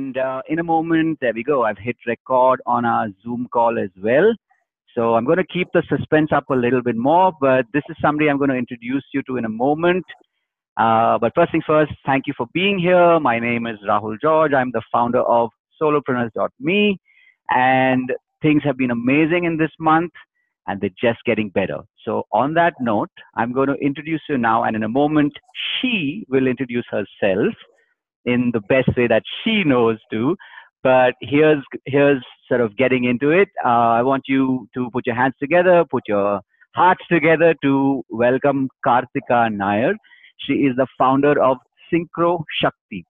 And uh, in a moment, there we go. I've hit record on our Zoom call as well. So I'm going to keep the suspense up a little bit more, but this is somebody I'm going to introduce you to in a moment. Uh, but first things first, thank you for being here. My name is Rahul George. I'm the founder of solopreneurs.me, and things have been amazing in this month, and they're just getting better. So on that note, I'm going to introduce you now, and in a moment, she will introduce herself in the best way that she knows to. But here's here's sort of getting into it. Uh, I want you to put your hands together, put your hearts together to welcome Kartika Nair. She is the founder of Synchro Shakti,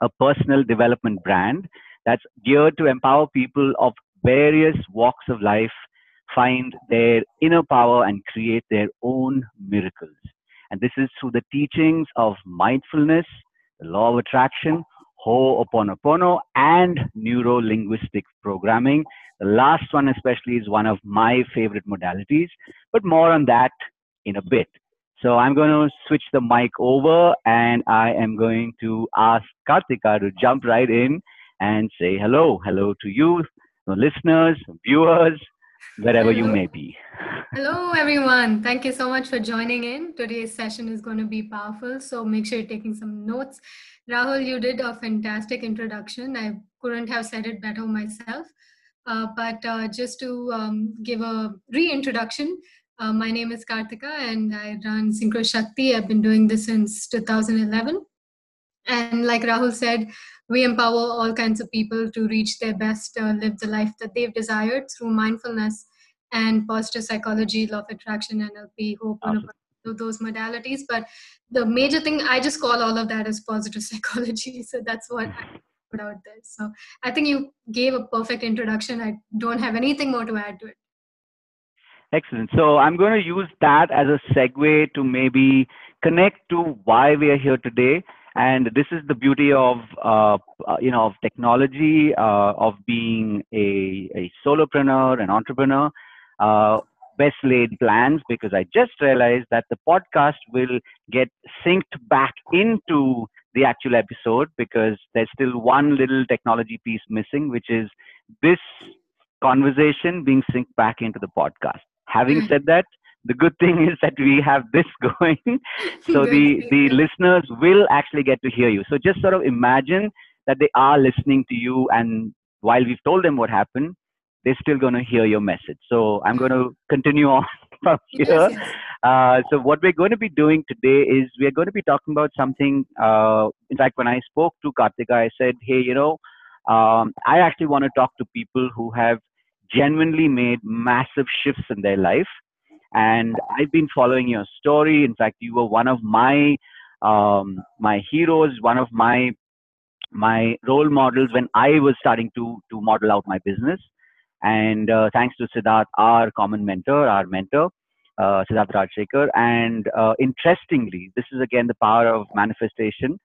a personal development brand that's geared to empower people of various walks of life find their inner power and create their own miracles. And this is through the teachings of mindfulness, the law of attraction, Ho'oponopono, and neuro linguistic programming. The last one, especially, is one of my favorite modalities, but more on that in a bit. So I'm going to switch the mic over and I am going to ask Kartika to jump right in and say hello. Hello to you, listeners, viewers, wherever Hello. you may be. Hello, everyone. Thank you so much for joining in. Today's session is going to be powerful, so make sure you're taking some notes. Rahul, you did a fantastic introduction. I couldn't have said it better myself. Uh, but uh, just to um, give a reintroduction, uh, my name is Kartika and I run Synchro Shakti. I've been doing this since 2011. And like Rahul said, we empower all kinds of people to reach their best, uh, live the life that they've desired through mindfulness and positive psychology, law of attraction, NLP, hope, Awesome. those modalities. But the major thing, I just call all of that as positive psychology. So that's what I put out there. So I think you gave a perfect introduction. I don't have anything more to add to it. Excellent. So I'm going to use that as a segue to maybe connect to why we are here today. And this is the beauty of, uh, uh, you know, of technology, uh, of being a, a solopreneur, an entrepreneur. Uh, best laid plans because I just realized that the podcast will get synced back into the actual episode because there's still one little technology piece missing, which is this conversation being synced back into the podcast. Having said that, the good thing is that we have this going, so the the listeners will actually get to hear you. So just sort of imagine that they are listening to you, and while we've told them what happened, they're still going to hear your message. So I'm going to continue on from here. Uh, so what we're going to be doing today is we're going to be talking about something. Uh, in fact, when I spoke to Kartika, I said, "Hey, you know, um, I actually want to talk to people who have genuinely made massive shifts in their life." And I've been following your story. In fact, you were one of my um, my heroes, one of my my role models when I was starting to to model out my business. And uh, thanks to Siddharth, our common mentor, our mentor, uh, Siddharth Rajsekar. And uh, interestingly, this is again the power of manifestation.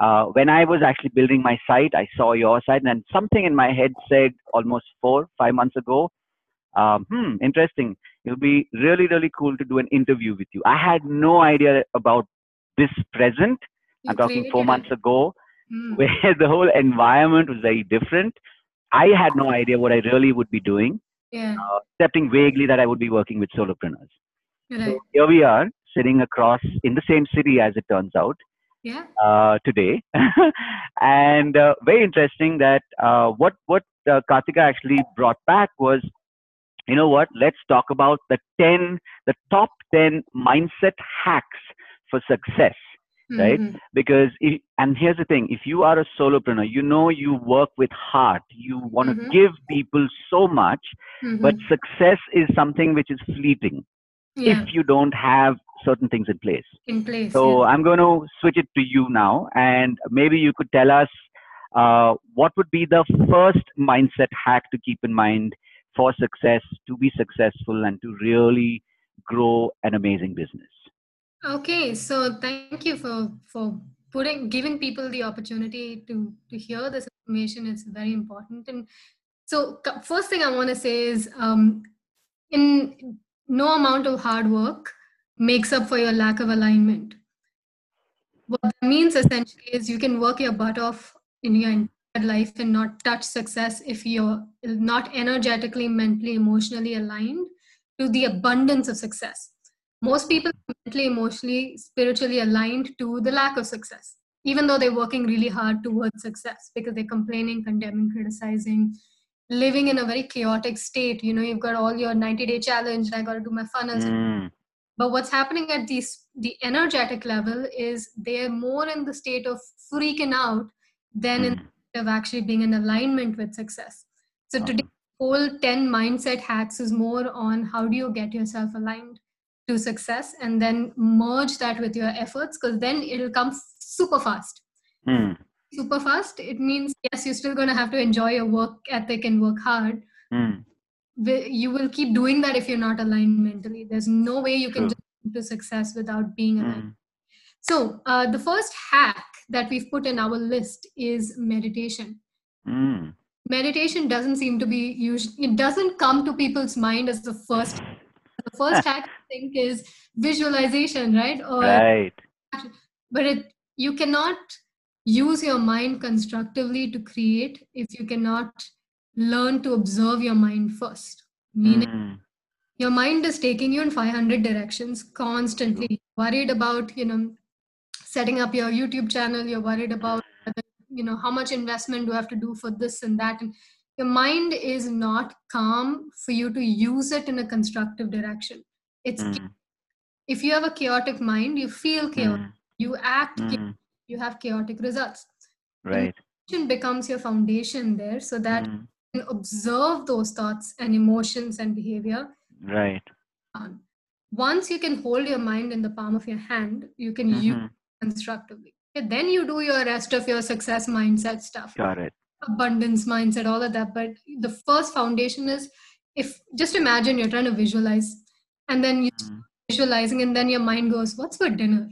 Uh, when I was actually building my site, I saw your site, and something in my head said almost four, five months ago, um, hmm, interesting. It'll be really, really cool to do an interview with you. I had no idea about this present. You I'm talking four months ago, Mm. where the whole environment was very different. I had no idea what I really would be doing, Yeah, uh, excepting vaguely that I would be working with solopreneurs. right. So here we are, sitting across in the same city as it turns out Yeah. uh, today, and uh, very interesting that uh, what what uh, Kartika actually brought back was, you know what? Let's talk about the ten, the top ten mindset hacks for success Right. Mhm. because if, and here's the thing if you are a solopreneur you know you work with heart you want to Mhm. give people so much but Mhm. success is something which is fleeting yeah, if you don't have certain things in place in place. so yeah. i'm going to switch it to you now and maybe you could tell us uh, what would be the first mindset hack to keep in mind for success to be successful and to really grow an amazing business Okay, so thank you for for putting giving people the opportunity to to hear this information. It's very important. And so, first thing I want to say is, um, in no amount of hard work makes up for your lack of alignment. What that means essentially is you can work your butt off in your life and not touch success if you're not energetically, mentally, emotionally aligned to the abundance of success. Most people are mentally, emotionally, spiritually aligned to the lack of success, even though they're working really hard towards success because they're complaining, condemning, criticizing, living in a very chaotic state. You know, you've got all your 90 day challenge, and I got to do my funnels. Mm. But what's happening at these, the energetic level is they're more in the state of freaking out than mm. in actually being in alignment with success. So today, whole 10 mindset hacks is more on how do you get yourself aligned to success and then merge that with your efforts because then it'll come super fast. Mm. Super fast, it means yes, you're still going to have to enjoy your work ethic and work hard. Mm. You will keep doing that if you're not aligned mentally. There's no way you can get to success without being aligned. Mm. So, uh, the first hack that we've put in our list is meditation. Mm. Meditation doesn't seem to be used, it doesn't come to people's mind as the first. The first hack, I think, is visualization, right? Or, right. But it, you cannot use your mind constructively to create if you cannot learn to observe your mind first. Meaning, mm. your mind is taking you in 500 directions constantly, worried about, you know, setting up your youtube channel you're worried about you know how much investment do i have to do for this and that and your mind is not calm for you to use it in a constructive direction it's mm. if you have a chaotic mind you feel chaotic mm. you act mm. you have chaotic results right and becomes your foundation there so that mm. you can observe those thoughts and emotions and behavior right once you can hold your mind in the palm of your hand you can mm-hmm. use constructively. then you do your rest of your success mindset stuff. Got it. Abundance mindset, all of that. But the first foundation is if just imagine you're trying to visualize and then you mm. visualizing and then your mind goes, What's for dinner?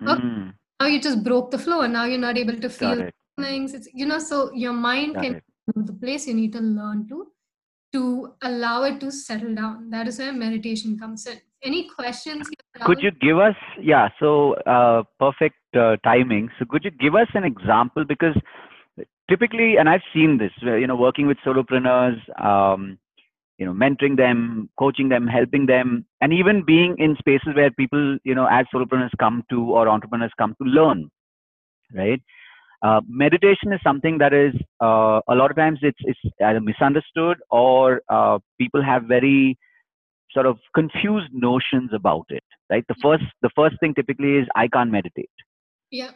Mm. now you just broke the flow and now you're not able to feel things. It's you know, so your mind Got can it. the place you need to learn to to allow it to settle down. That is where meditation comes in. Any questions? Could you give us, yeah, so uh, perfect uh, timing. So could you give us an example? Because typically, and I've seen this, you know, working with solopreneurs, um, you know, mentoring them, coaching them, helping them, and even being in spaces where people, you know, as solopreneurs come to or entrepreneurs come to learn, right? Uh, meditation is something that is uh, a lot of times it's it's either misunderstood or uh, people have very sort of confused notions about it right? The first the first thing typically is i can't meditate. Yeah.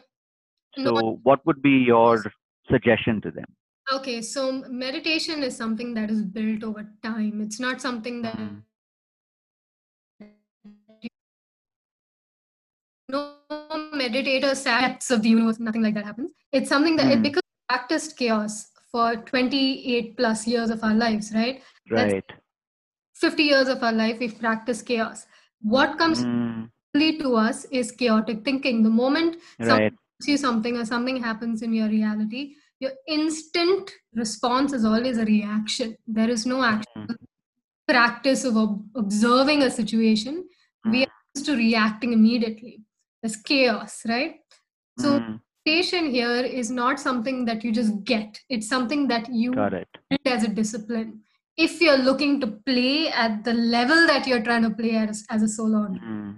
So no. what would be your suggestion to them? Okay so meditation is something that is built over time. It's not something that mm. no meditator sets of the universe nothing like that happens. It's something that mm. it becomes practiced chaos for 28 plus years of our lives right? Right. That's, 50 years of our life we've practiced chaos what comes mm. to us is chaotic thinking the moment right. see something or something happens in your reality your instant response is always a reaction there is no actual mm. practice of ob- observing a situation mm. we are used to reacting immediately there's chaos right so meditation here is not something that you just get it's something that you Got it. as a discipline if you're looking to play at the level that you're trying to play as, as a solo mm.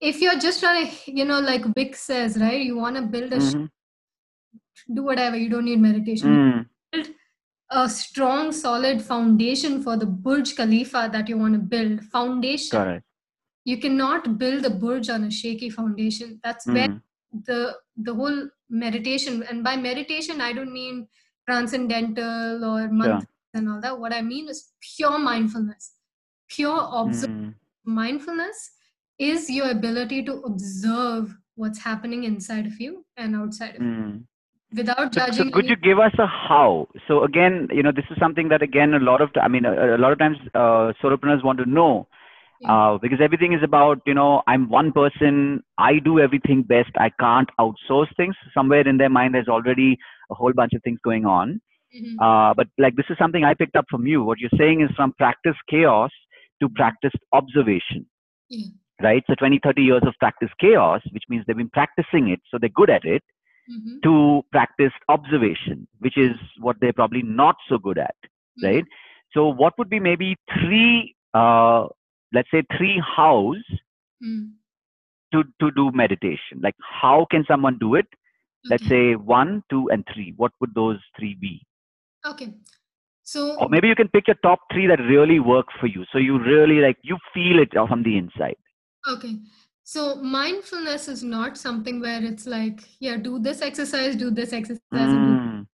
if you're just trying to you know like vic says right you want to build a mm-hmm. sh- do whatever you don't need meditation mm. build a strong solid foundation for the burj khalifa that you want to build foundation Correct. you cannot build a burj on a shaky foundation that's mm. where the the whole meditation and by meditation i don't mean transcendental or month and all that. What I mean is pure mindfulness. Pure observation. Mm. Mindfulness is your ability to observe what's happening inside of you and outside of mm. you hmm. without judging. So, so could you give us a how? So again, you know, this is something that again a lot of I mean a, a lot of times uh, solopreneurs want to know. Yeah. Uh, because everything is about you know i'm one person i do everything best i can't outsource things somewhere in their mind there's already a whole bunch of things going on Mm-hmm. Uh, but like this is something I picked up from you. What you're saying is from practice chaos to practice observation. Yeah. Right? So 20, 30 years of practice chaos, which means they've been practicing it, so they're good at it. Mhm. to practice observation, which is what they're probably not so good at, right? So, what would be maybe three, uh, let's say, three hows Mm. to to do meditation? Like, how can someone do it? Let's say one, two, and three. What would those three be? Okay. So Or maybe you can pick your top three that really work for you. So you really like you feel it from the inside. Okay. So mindfulness is not something where it's like, yeah, do this exercise, do this exercise. Mm,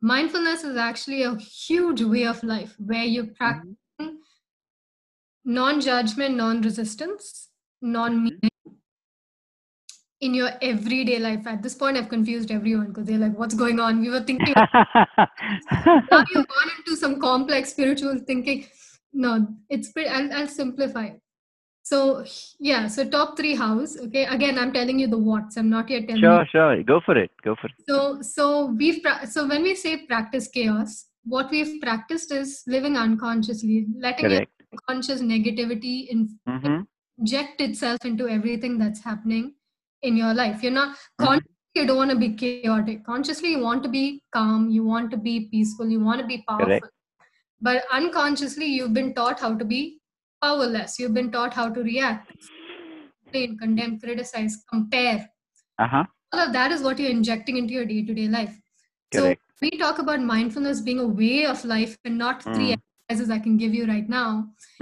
Mindfulness is actually a huge way of life where you practice non judgment, non resistance, non meaning in your everyday life. At this point, I've confused everyone because they're like, what's going on? We were thinking, now you've gone into some complex spiritual thinking. No, it's pretty, I'll, I'll simplify it. So, yeah, so top three house. Okay, again, I'm telling you the what's. I'm not yet telling you sure, sure. Go for it. Go for it. so so we've pra- so when we say practice chaos what we've practiced is living unconsciously letting your conscious negativity in- hmm inject itself into everything that's happening in your life you're not Mhm. consciously you don't want to be chaotic consciously you want to be calm you want to be peaceful you want to be powerful Correct. but unconsciously you've been taught how to be powerless you've been taught how to react complain condemn criticize compare Uh huh. all of that is what you're injecting into your day-to-day life Correct. so we talk about mindfulness being a way of life and not three Mm. exercises i can give you right now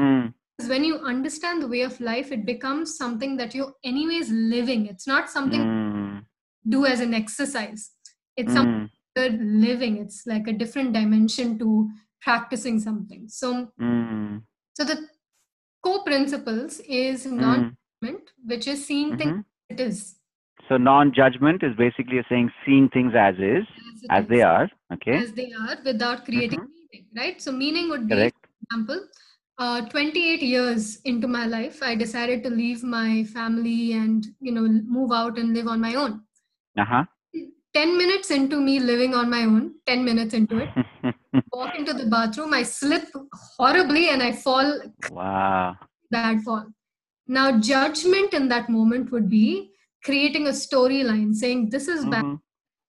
Mm, when you understand the way of life it becomes something that you're anyways living it's not something mm, you do as an exercise it's something mm, you're living it's like a different dimension to practicing something so mm, so the core principles is mm, non-judgment which is seeing things mhm. as it is So non-judgment is basically saying seeing things as is, as, as they are. Okay. as they are without creating Mhm. meaning right so meaning would be Correct. example uh, 28 years into my life i decided to leave my family and you know move out and live on my own Uh huh. 10 minutes into me living on my own 10 minutes into it walk into the bathroom i slip horribly and i fall wow. bad fall now judgment in that moment would be creating a storyline saying this is bad Mhm.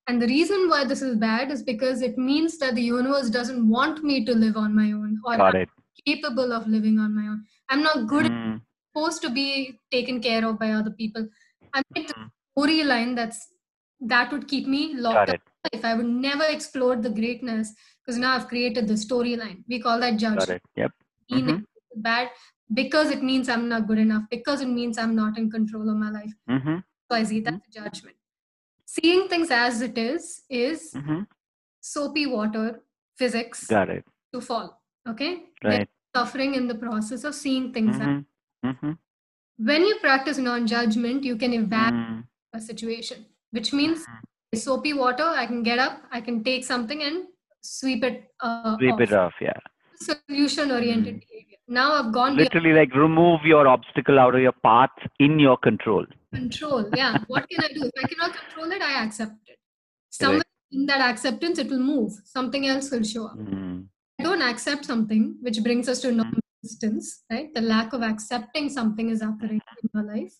and the reason why this is bad is because it means that the universe doesn't want me to live on my own or Got it. Capable of living on my own i'm not good Mm, supposed to be taken care of by other people. I made the Mhm. storyline that's that would keep me locked up life. I would never explore the greatness because now I've created the storyline. We call that Got it. Yep. Meaning bad because it means I'm not good enough, because it means I'm not in control of my life. Mm-hmm. So I see that's a judgment. Seeing things as it is is Mm-hmm. soapy water physics Got it. to fall. Okay? Right. suffering in the process of seeing things Mm-hmm. Mm-hmm. when you practice non-judgment you can evaluate Mm, a situation which means Mhm. soapy water i can get up i can take something and sweep it uh, Sweep off. it off. Yeah. solution oriented behavior now i've gone beyond Literally, like remove your obstacle out of your path in your control. control yeah what can i do if i cannot control it i accept it somewhere in that acceptance it will move something else will show up Mm, don't accept something which brings us to non-resistance right the lack of accepting something is occurring in your life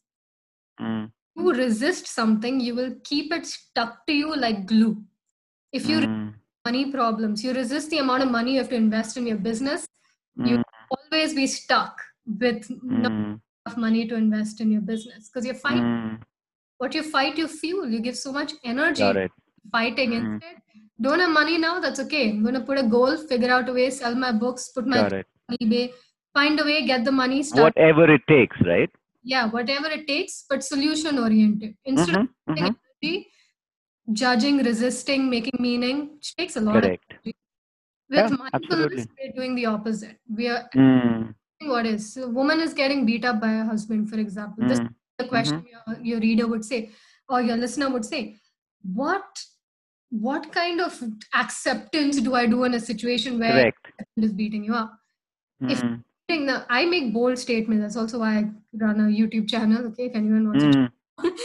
mm, you resist something, you will keep it stuck to you like glue. If you resist mm, money problems, you resist the amount of money you have to invest in your business, you mm, always be stuck with not mm, enough money to invest in your business because you're fighting. mm. What you fight, you fuel. You give so much energy Got it. Mm. Don't have money now? That's okay. I'm going to put a goal, figure out a way, sell my books, put my Got it. on eBay, find a way, get the money, start. Whatever it takes, right? Yeah, whatever it takes, but solution oriented. Instead of Mhm, mhm. energy, judging, resisting, making meaning, which takes a lot Correct. of with Yeah, mindfulness, absolutely. we're doing the opposite. We are Mm, what is a woman is getting beat up by her husband, for example. This is mm, the question your, your reader would say, or your listener would say, what what kind of acceptance do I do in a situation where Correct. is beating you up? If- Mm, Now, I make bold statements. That's also why I run a YouTube channel. Okay, if anyone wants to mm,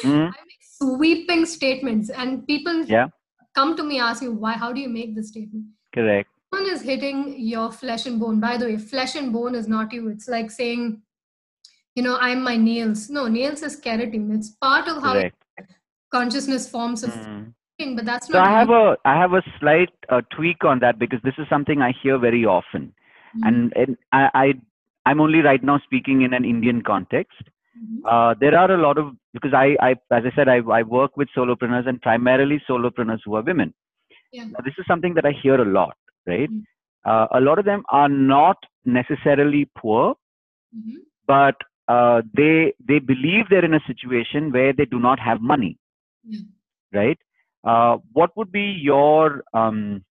mm. I make sweeping statements, and people Yeah. come to me ask you why. How do you make this statement? Correct. One is hitting your flesh and bone. By the way, flesh and bone is not you. It's like saying, you know, I'm my nails. No, nails is keratin. It's part of how Correct. consciousness forms of Mm, but that's So not I have a I have a slight uh, tweak on that because this is something I hear very often, Mhm. and, and I, I I'm only right now speaking in an Indian context. Mhm. Uh, there are a lot of because I, I as I said I, I work with solopreneurs and primarily solopreneurs who are women. Yeah. Now, this is something that I hear a lot, right? Mhm. Uh, a lot of them are not necessarily poor, Mhm. but uh, they they believe they're in a situation where they do not have money, right? Uh, what would be your um,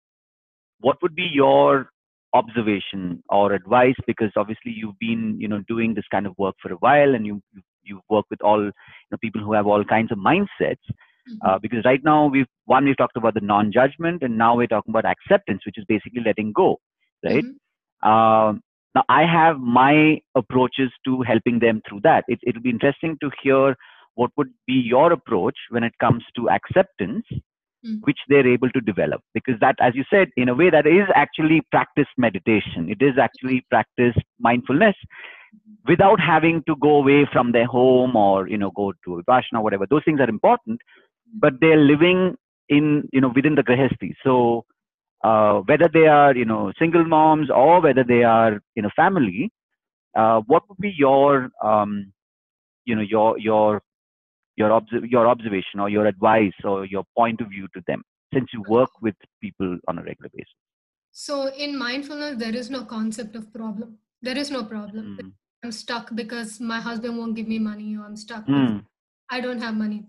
what would be your observation or advice? Because obviously you've been you know doing this kind of work for a while, and you you, you work with all you know, people who have all kinds of mindsets. Mhm. Uh, because right now we've one we've talked about the non-judgment, and now we're talking about acceptance, which is basically letting go, right? Mhm. Um, now, I have my approaches to helping them through that. It, it'll be interesting to hear what would be your approach when it comes to acceptance, Mm. which they're able to develop. Because that, as you said, in a way, that is actually practice meditation. It is actually practice mindfulness without having to go away from their home or you know go to vipassana or whatever. Those things are important, but they're living in you know within the grihasti. So uh, whether they are you know single moms or whether they are in a family, uh, what would be your um, you know your your your obs- your observation or your advice or your point of view to them since you work with people on a regular basis? So in mindfulness, there is no concept of problem. There is no problem. Mm. I'm stuck because my husband won't give me money, or I'm stuck Mm. I don't have money.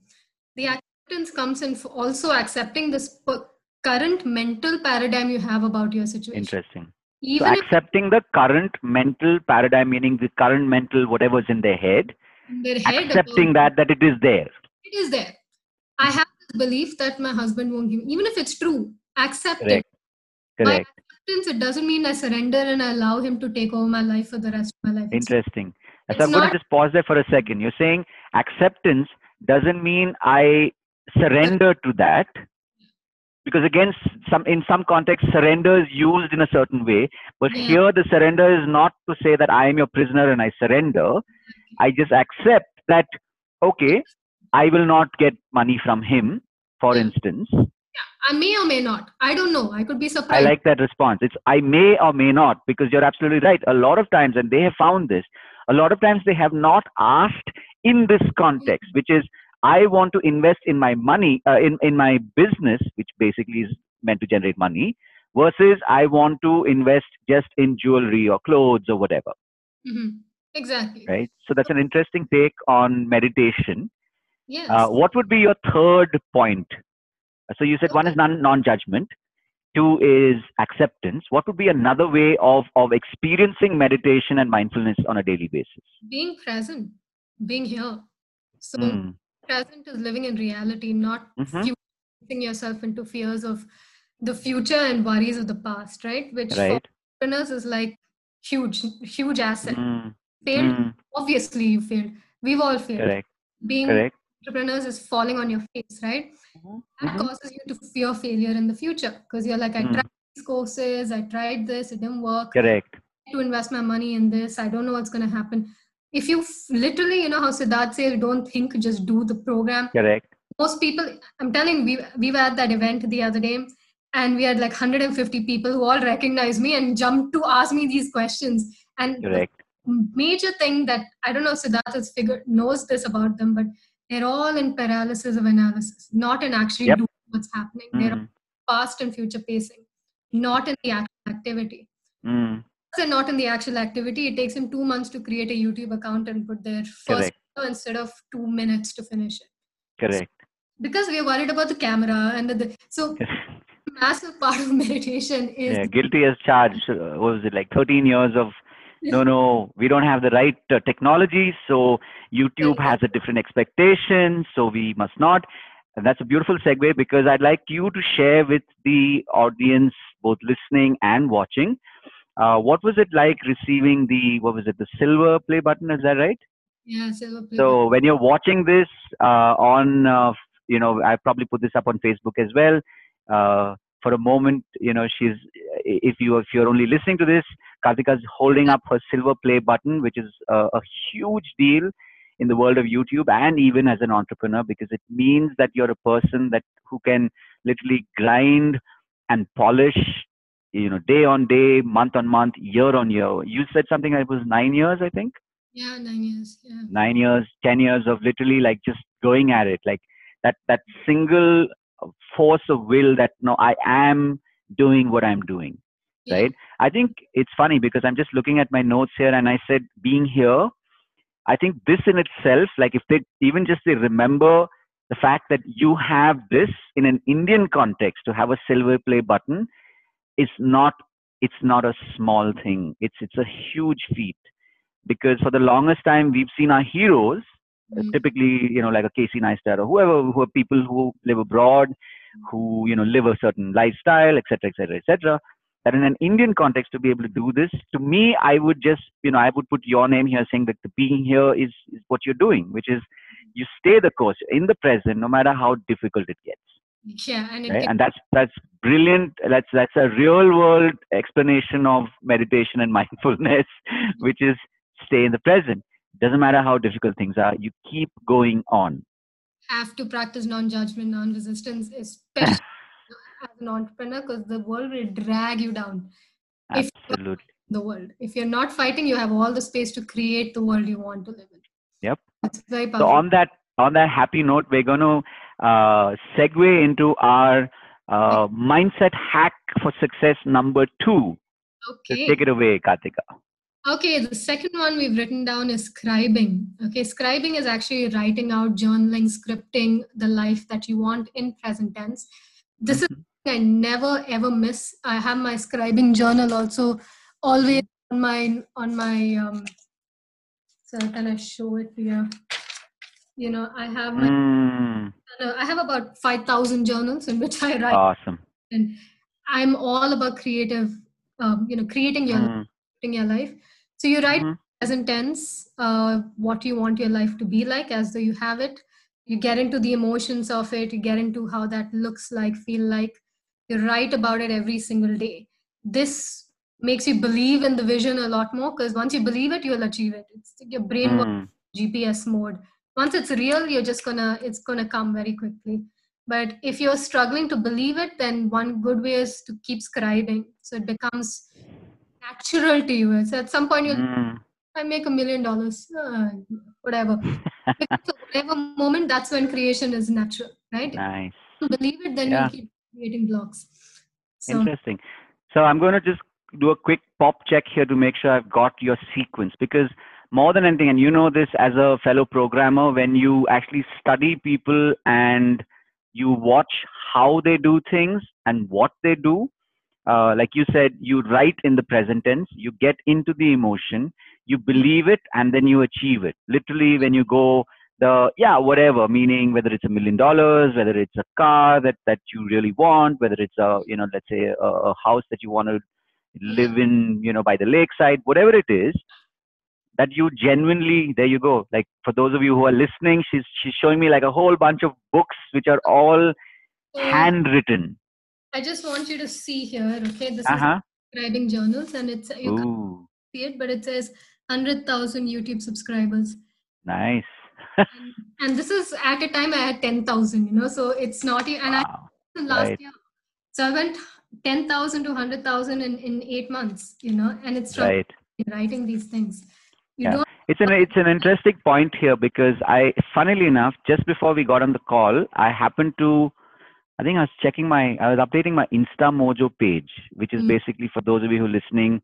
The acceptance comes in for also accepting this current mental paradigm you have about your situation. Interesting. So Even if accepting the current mental paradigm, meaning the current mental whatever's in their head, their head accepting that that it is there. it is there. I have this belief that my husband won't give, even if it's true, accept Correct. it. By Correct. acceptance, it doesn't mean I surrender and I allow him to take over my life for the rest of my life. Interesting. So it's I'm going not- to just pause there for a second. You're saying acceptance doesn't mean I surrender to that. Because again, some in some context surrender is used in a certain way. But Yeah. here, the surrender is not to say that I am your prisoner and I surrender. I just accept that, okay, I will not get money from him, for Yeah. instance. I may or may not. I don't know. I could be surprised. I like that response. It's I may or may not because you're absolutely right. A lot of times, and they have found this, a lot of times they have not asked in this context, mm-hmm. which is I want to invest in my money, uh, in, in my business, which basically is meant to generate money, versus I want to invest just in jewelry or clothes or whatever, Mhm. Exactly. right? So that's an interesting take on meditation. Yes. Uh, what would be your third point? So you said one is non non judgment, two is acceptance. What would be another way of of experiencing meditation and mindfulness on a daily basis? being present, being here. So Mm, present is living in reality, not Mhm. yourself into fears of the future and worries of the past, right? Which right. for entrepreneurs is like huge, huge asset. Mm, Failed, mm, obviously you failed. We've all failed. correct. Being Correct. entrepreneurs is falling on your face, right? That Mhm. causes you to fear failure in the future because you're like, I Mm. tried these courses, I tried this, it didn't work. Correct. to invest my money in this. I don't know what's going to happen. If you f- literally, you know how Siddharth says, don't think, just do the program. Correct. Most people, I'm telling we, we were at that event the other day and we had like 150 people who all recognized me and jumped to ask me these questions. And Correct. major thing that I don't know if Siddharth has figured, knows this about them, but they're all in paralysis of analysis, not in actually Yep. doing what's happening. They're Mm, past and future pacing, not in the activity mm, not in the actual activity, it takes him two months to create a YouTube account and put their first Correct. video instead of two minutes to finish it. correct. Because we're worried about the camera and the, the so massive part of meditation is yeah, guilty as charged. Uh, what was it like 13 years of no, no, we don't have the right uh, technology, so YouTube has a different expectation, so we must not. And that's a beautiful segue because I'd like you to share with the audience, both listening and watching, uh, what was it like receiving the what was it, the silver play button? Is that right? yeah, silver play So when you're watching this uh, on, uh, you know, I probably put this up on Facebook as well. Uh, for a moment, you know, she's if you if you're only listening to this, Kartika's holding up her silver play button, which is a, a huge deal in the world of YouTube and even as an entrepreneur because it means that you're a person that who can literally grind and polish, you know, day on day, month on month, year on year. You said something that was nine years, I think. Yeah, nine years. Yeah. Nine years, ten years of literally like just going at it, like that that single force of will that no, I am doing what I'm doing. Yeah. Right. I think it's funny because I'm just looking at my notes here and I said being here. I think this in itself, like if they even just they remember the fact that you have this in an Indian context to have a silver play button is not it's not a small thing. It's it's a huge feat because for the longest time we've seen our heroes Mm. typically you know like a Casey Neistat or whoever who are people who live abroad who you know live a certain lifestyle etc etc etc that in an Indian context to be able to do this to me I would just you know I would put your name here saying that the being here is is what you're doing which is you stay the course in the present no matter how difficult it gets Yeah, and right can- and that's that's brilliant that's that's a real world explanation of meditation and mindfulness which is stay in the present doesn't matter how difficult things are you keep going on have to practice non-judgment, non-resistance, especially as an entrepreneur, because the world will drag you down. If absolutely the world, if you're not fighting, you have all the space to create the world you want to live in. Yep. So on that on that happy note we're going to uh, segue into our uh, mindset hack for success number two so okay. take it away kartika Okay, the second one we've written down is scribing. Okay, scribing is actually writing out, journaling, scripting the life that you want in present tense. This is Mhm. something I never ever miss. I have my scribing journal also always on my on my um so can I show it here? You know, I have my Mm, I have about five thousand journals in which I write awesome and I'm all about creative um, you know, creating your Mm, in your life. So you write mhm. present tense, uh, what you want your life to be like as though you have it. You get into the emotions of it. You get into how that looks like, feel like. You write about it every single day. This makes you believe in the vision a lot more because once you believe it, you'll achieve it. It's your brain works Mm, GPS mode. Once it's real, you're just gonna it's gonna come very quickly. But if you're struggling to believe it, then one good way is to keep scribing. So it becomes natural to you. So at some point you'll mm. I make a million dollars, uh, whatever. Because whatever moment, that's when creation is natural, right? nice If you believe it, then Yeah. you'll keep creating blocks. So Interesting. So I'm going to just do a quick pop check here to make sure I've got your sequence because more than anything, and you know this as a fellow programmer, when you actually study people and you watch how they do things and what they do, uh, like you said, you write in the present tense, you get into the emotion, you believe it, and then you achieve it. Literally, when you go the yeah whatever meaning whether it's a million dollars whether it's a car that that you really want whether it's a you know let's say a, a house that you want to live in you know by the lakeside whatever it is that you genuinely there you go like for those of you who are listening she's she's showing me like a whole bunch of books which are all so handwritten I just want you to see here, okay? This uh-huh is scribing journals and it's you can't see it, but it says 100,000 YouTube subscribers. nice And, and this is at a time I had 10,000, you know, so it's not, and I wow last Right. year. So I went 10,000 to 100,000 in, in eight months, you know, and it's right writing these things. You Yeah. don't, It's an it's an interesting point here because I, funnily enough, just before we got on the call, I happened to, I think I was checking my, I was updating my Instamojo page, which is Mm. basically for those of you who are listening,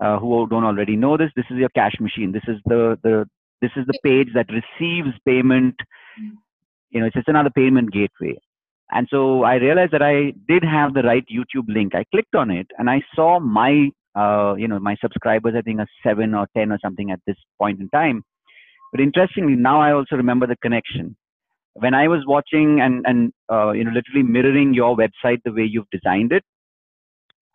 uh, who don't already know this. This is your cash machine. This is the the this is the page that receives payment. Mm. You know, it's just another payment gateway. And so I realized that I did have the right YouTube link. I clicked on it and I saw my uh, you know, my subscribers, I think, are seven or 10 or something at this point in time. But interestingly, now I also remember the connection. When I was watching and, and uh, you know, literally mirroring your website the way you've designed it,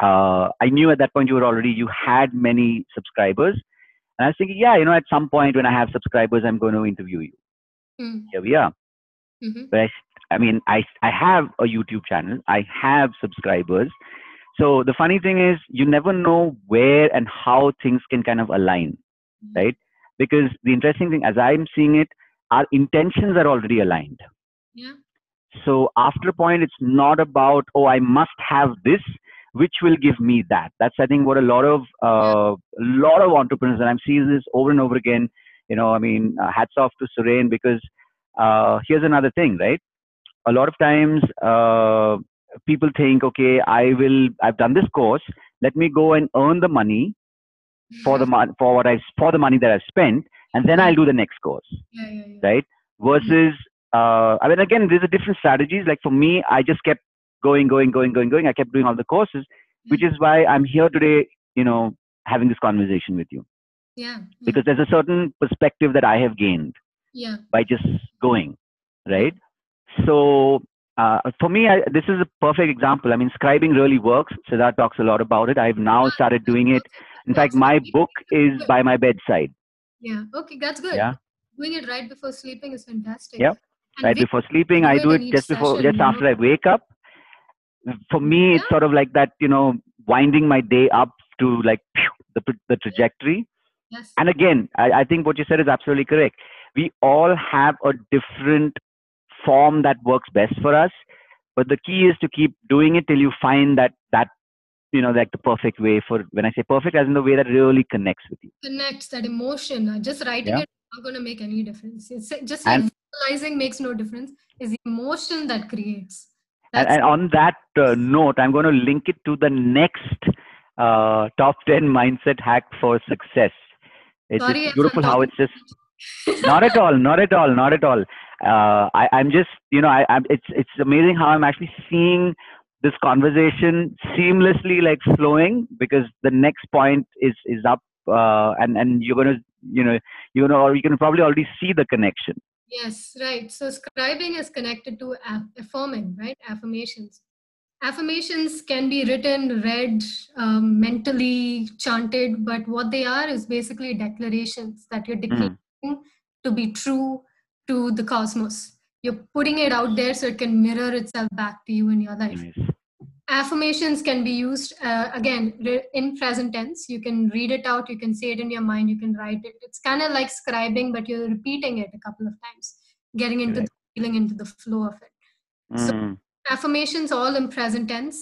uh, I knew at that point you were already, you had many subscribers. And I was thinking, yeah, you know, at some point when I have subscribers, I'm going to interview you. Mm, Here we are. mhm. But I, I mean, I, I have a YouTube channel. I have subscribers. So the funny thing is, you never know where and how things can kind of align, right? Because the interesting thing, as I'm seeing it, our intentions are already aligned. Yeah. So after a point, it's not about, oh, I must have this, which will give me that. That's, I think, what a lot of, uh, a lot of entrepreneurs, and I'm seeing this over and over again. You know, I mean, uh, hats off to Suren because uh, here's another thing, right? A lot of times, uh, people think, okay, I will, I've done this course. Let me go and earn the money for the mon- for what I for the money that I've spent, and then I'll do the next course, yeah, yeah, yeah. right? Versus, uh, I mean, again, there's a different strategies. Like for me, I just kept going, going, going, going, going. I kept doing all the courses, which is why I'm here today. You know, having this conversation with you yeah, yeah, because there's a certain perspective that I have gained yeah, by just going, right? So uh, for me, I, this is a perfect example. I mean, scribing really works. Siddharth talks a lot about it. I've now started doing it. In fact, my book is by my bedside. yeah. Okay, that's good. Yeah. Doing it right before sleeping is fantastic. Yep. And Right before sleeping, I do it just before, session, just after know? I wake up. For me, it's sort of like that, you know, winding my day up to like the the trajectory. yes. And again, I, I think what you said is absolutely correct. We all have a different form that works best for us, but the key is to keep doing it till you find that that you know like the perfect way for when I say perfect as in the way that really connects with you. connects that emotion. Uh, Just writing Yeah. it not going to make any difference. It's just like And- visualizing makes no difference. is the emotion that creates. And, and on that uh, note, I'm going to link it to the next uh, top 10 mindset hack for success. It's, Sorry it's beautiful how it's just not at all, not at all, not at all. Uh, I, I'm just, you know, I, I'm, it's it's amazing how I'm actually seeing this conversation seamlessly like flowing because the next point is is up, uh, and and you're gonna, you know, you know, or you can probably already see the connection. Yes, right. So scribing is connected to aff- affirming, right? Affirmations. Affirmations can be written, read, um, mentally chanted, but what they are is basically declarations that you're declaring to be true to the cosmos. You're putting it out there so it can mirror itself back to you in your life. Nice. affirmations can be used uh, again in present tense you can read it out you can say it in your mind you can write it it's kind of like scribing but you're repeating it a couple of times getting into the feeling into the flow of it So- Mm, affirmations all in present tense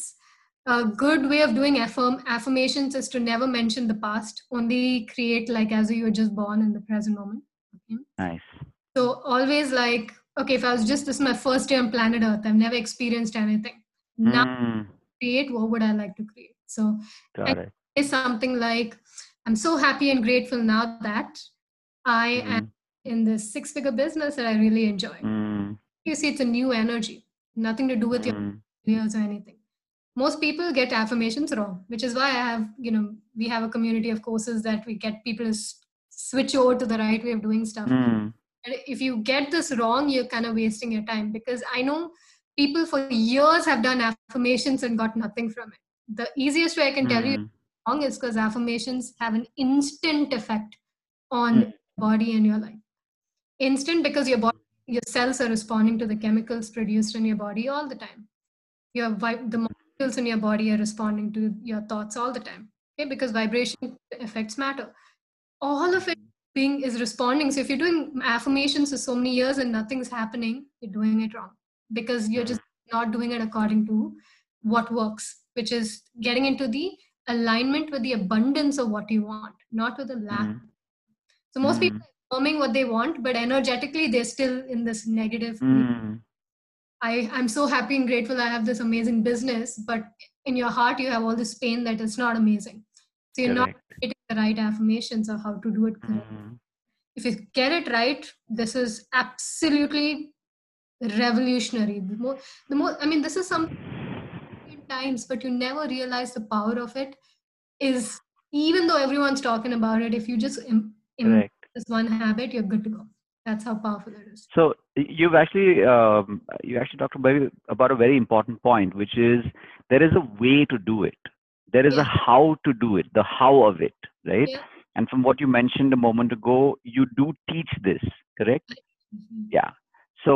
a good way of doing affirm affirmations is to never mention the past only create like as you were just born in the present moment okay? nice. So always like okay if i was just this is my first day on planet earth i've never experienced anything. Now Mm, create what would i like to create? So got it. is something like i'm so happy and grateful now that i am Mm, in this six figure business that i really enjoy. Mm, you see it's a new energy nothing to do with your mm, or anything. Most people get affirmations wrong which is why i have you know we have a community of courses that we get people to switch over to the right way of doing stuff. Mm, if you get this wrong you're kind of wasting your time because i know people for years have done affirmations and got nothing from it. The easiest way i can tell you mm, wrong is because affirmations have an instant effect on Mm. your body and your life. Instant because your body your cells are responding to the chemicals produced in your body all the time. Your vi- the molecules in your body are responding to your thoughts all the time okay? Because vibration affects matter. All of it being is responding. So if you're doing affirmations for so many years and nothing's happening you're doing it wrong because you're just not doing it according to what works which is getting into the alignment with the abundance of what you want not with the lack. Mm, so most people Mm. are affirming what they want but energetically they're still in this negative mm, I, I'm so happy and grateful I have this amazing business, but in your heart you have all this pain that is not amazing. So you're not getting the right affirmations of how to do it correct. Mm, If you get it right, this is absolutely revolutionary. The more, the more I mean, this is something in times, but you never realize the power of it. Is even though everyone's talking about it, if you just im- im- this one habit, you're good to go. That's how powerful it is. So you've actually um, you actually talked about about a very important point, which is there is a way to do it. There is a how to do it, the how of it, right? Yeah. And from what you mentioned a moment ago, you do teach this, correct? Mhm. Yeah. So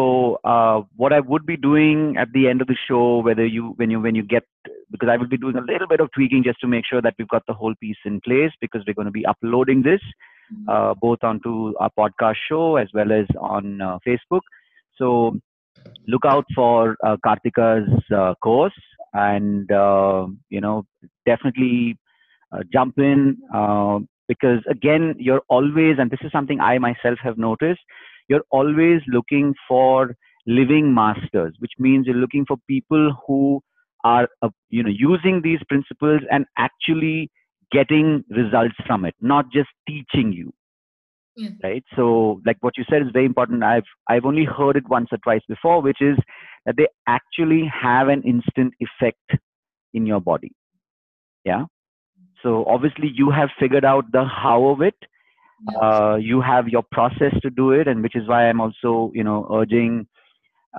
uh, what I would be doing at the end of the show, whether you when you when you get because I will be doing a little bit of tweaking just to make sure that we've got the whole piece in place because we're going to be uploading this Mhm. uh, both onto our podcast show as well as on uh, Facebook. So look out for uh, Kartika's uh, course and, uh, you know, definitely uh, jump in uh, because, again, you're always, and this is something I myself have noticed, you're always looking for living masters, which means you're looking for people who are, uh, you know, using these principles and actually getting results from it, not just teaching you. Yeah. right? So like what you said is very important. I've i've only heard it once or twice before which is that they actually have an instant effect in your body. Yeah? So obviously you have figured out the how of it. Uh, you have your process to do it and which is why i'm also you know urging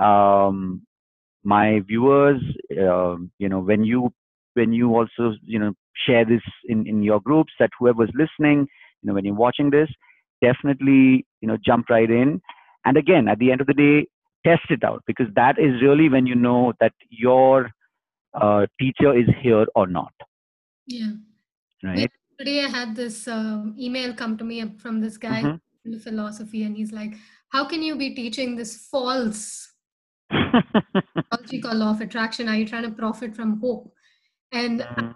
um, my viewers um, you know when you when you also you know share this in in your groups that whoever's listening you know when you're watching this definitely you know jump right in. And again at the end of the day test it out because that is really when you know that your uh, teacher is here or not yeah. right Today I had this um, email come to me from this guy Mhm. in philosophy, and he's like, "How can you be teaching this false called law of attraction? Are you trying to profit from hope?" And I'm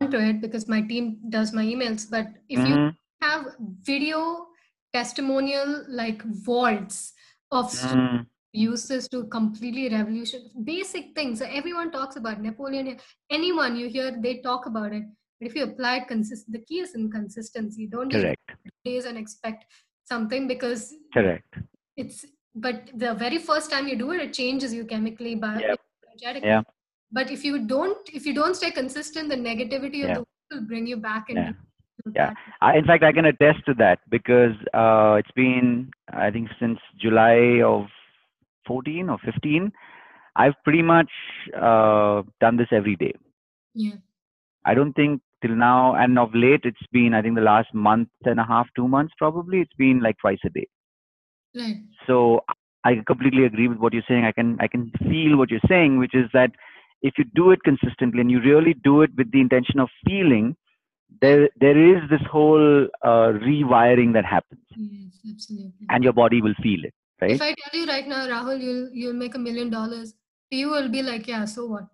into it because my team does my emails. But if you Mhm. have video testimonial like vaults of Mm. Use this to completely revolution basic things everyone talks about napoleon anyone you hear they talk about it but if you apply it consist the key is in consistency don't correct days and expect something because correct it's but the very first time you do it it changes you chemically Yep. Yeah. but if you don't if you don't stay consistent the negativity of Yeah. the world will bring you back into Yeah. Yeah. I, in fact, I can attest to that because uh, it's been, I think, since July of 14 or 15, I've pretty much uh, done this every day. yeah I don't think till now, and of late, it's been, I think, the last month and a half, two months probably, it's been like twice a day. right So I completely agree with what you're saying. I can, I can feel what you're saying, which is that if you do it consistently and you really do it with the intention of feeling, there, there is this whole uh, rewiring that happens. yes absolutely and your body will feel it right If I tell you right now, Rahul, you'll you'll make a million dollars, you will be like, yeah, so what?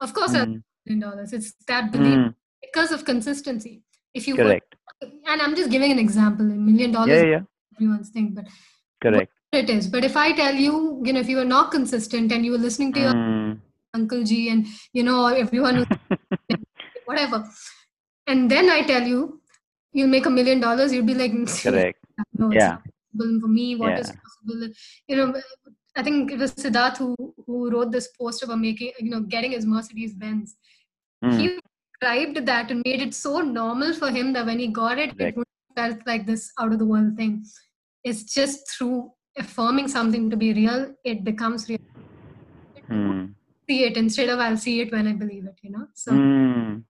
Of course, I'll Mm, make a million dollars. It's that belief mm, because of consistency. If you work, correct and I'm just giving an example, a million dollars, yeah yeah everyone's thing, but correct it is. But if I tell you, you know, if you were not consistent and you were listening to your Mm. uncle G and you know everyone who whatever, and then I tell you, you'll make a million dollars, you'll be like, correct no, yeah not possible for me. What is Yeah. possible? You know, I think it was Siddharth who, who wrote this post about making, you know, getting his Mercedes Benz. Mm, He described that and made it so normal for him that when he got it, Correct. it felt like this out of the world thing. It's just through affirming something to be real, it becomes real. mm, See it instead of I'll see it when I believe it, you know? So, mm.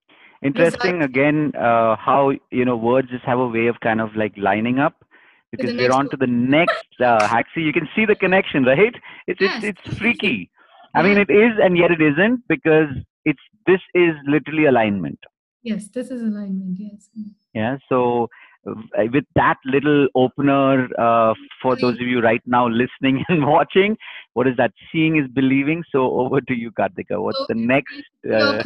interesting again uh, how you know words just have a way of kind of like lining up because we're on to the next uh, hack. See you can see the connection right? It's Yes. it's, it's freaky. I mean it is and yet it isn't because it's this is literally alignment. Yes, this is alignment, yes. yeah so uh, with that little opener uh, for those of you right now listening and watching what is that? Seeing is believing. So over to you kartika what's So, the next uh,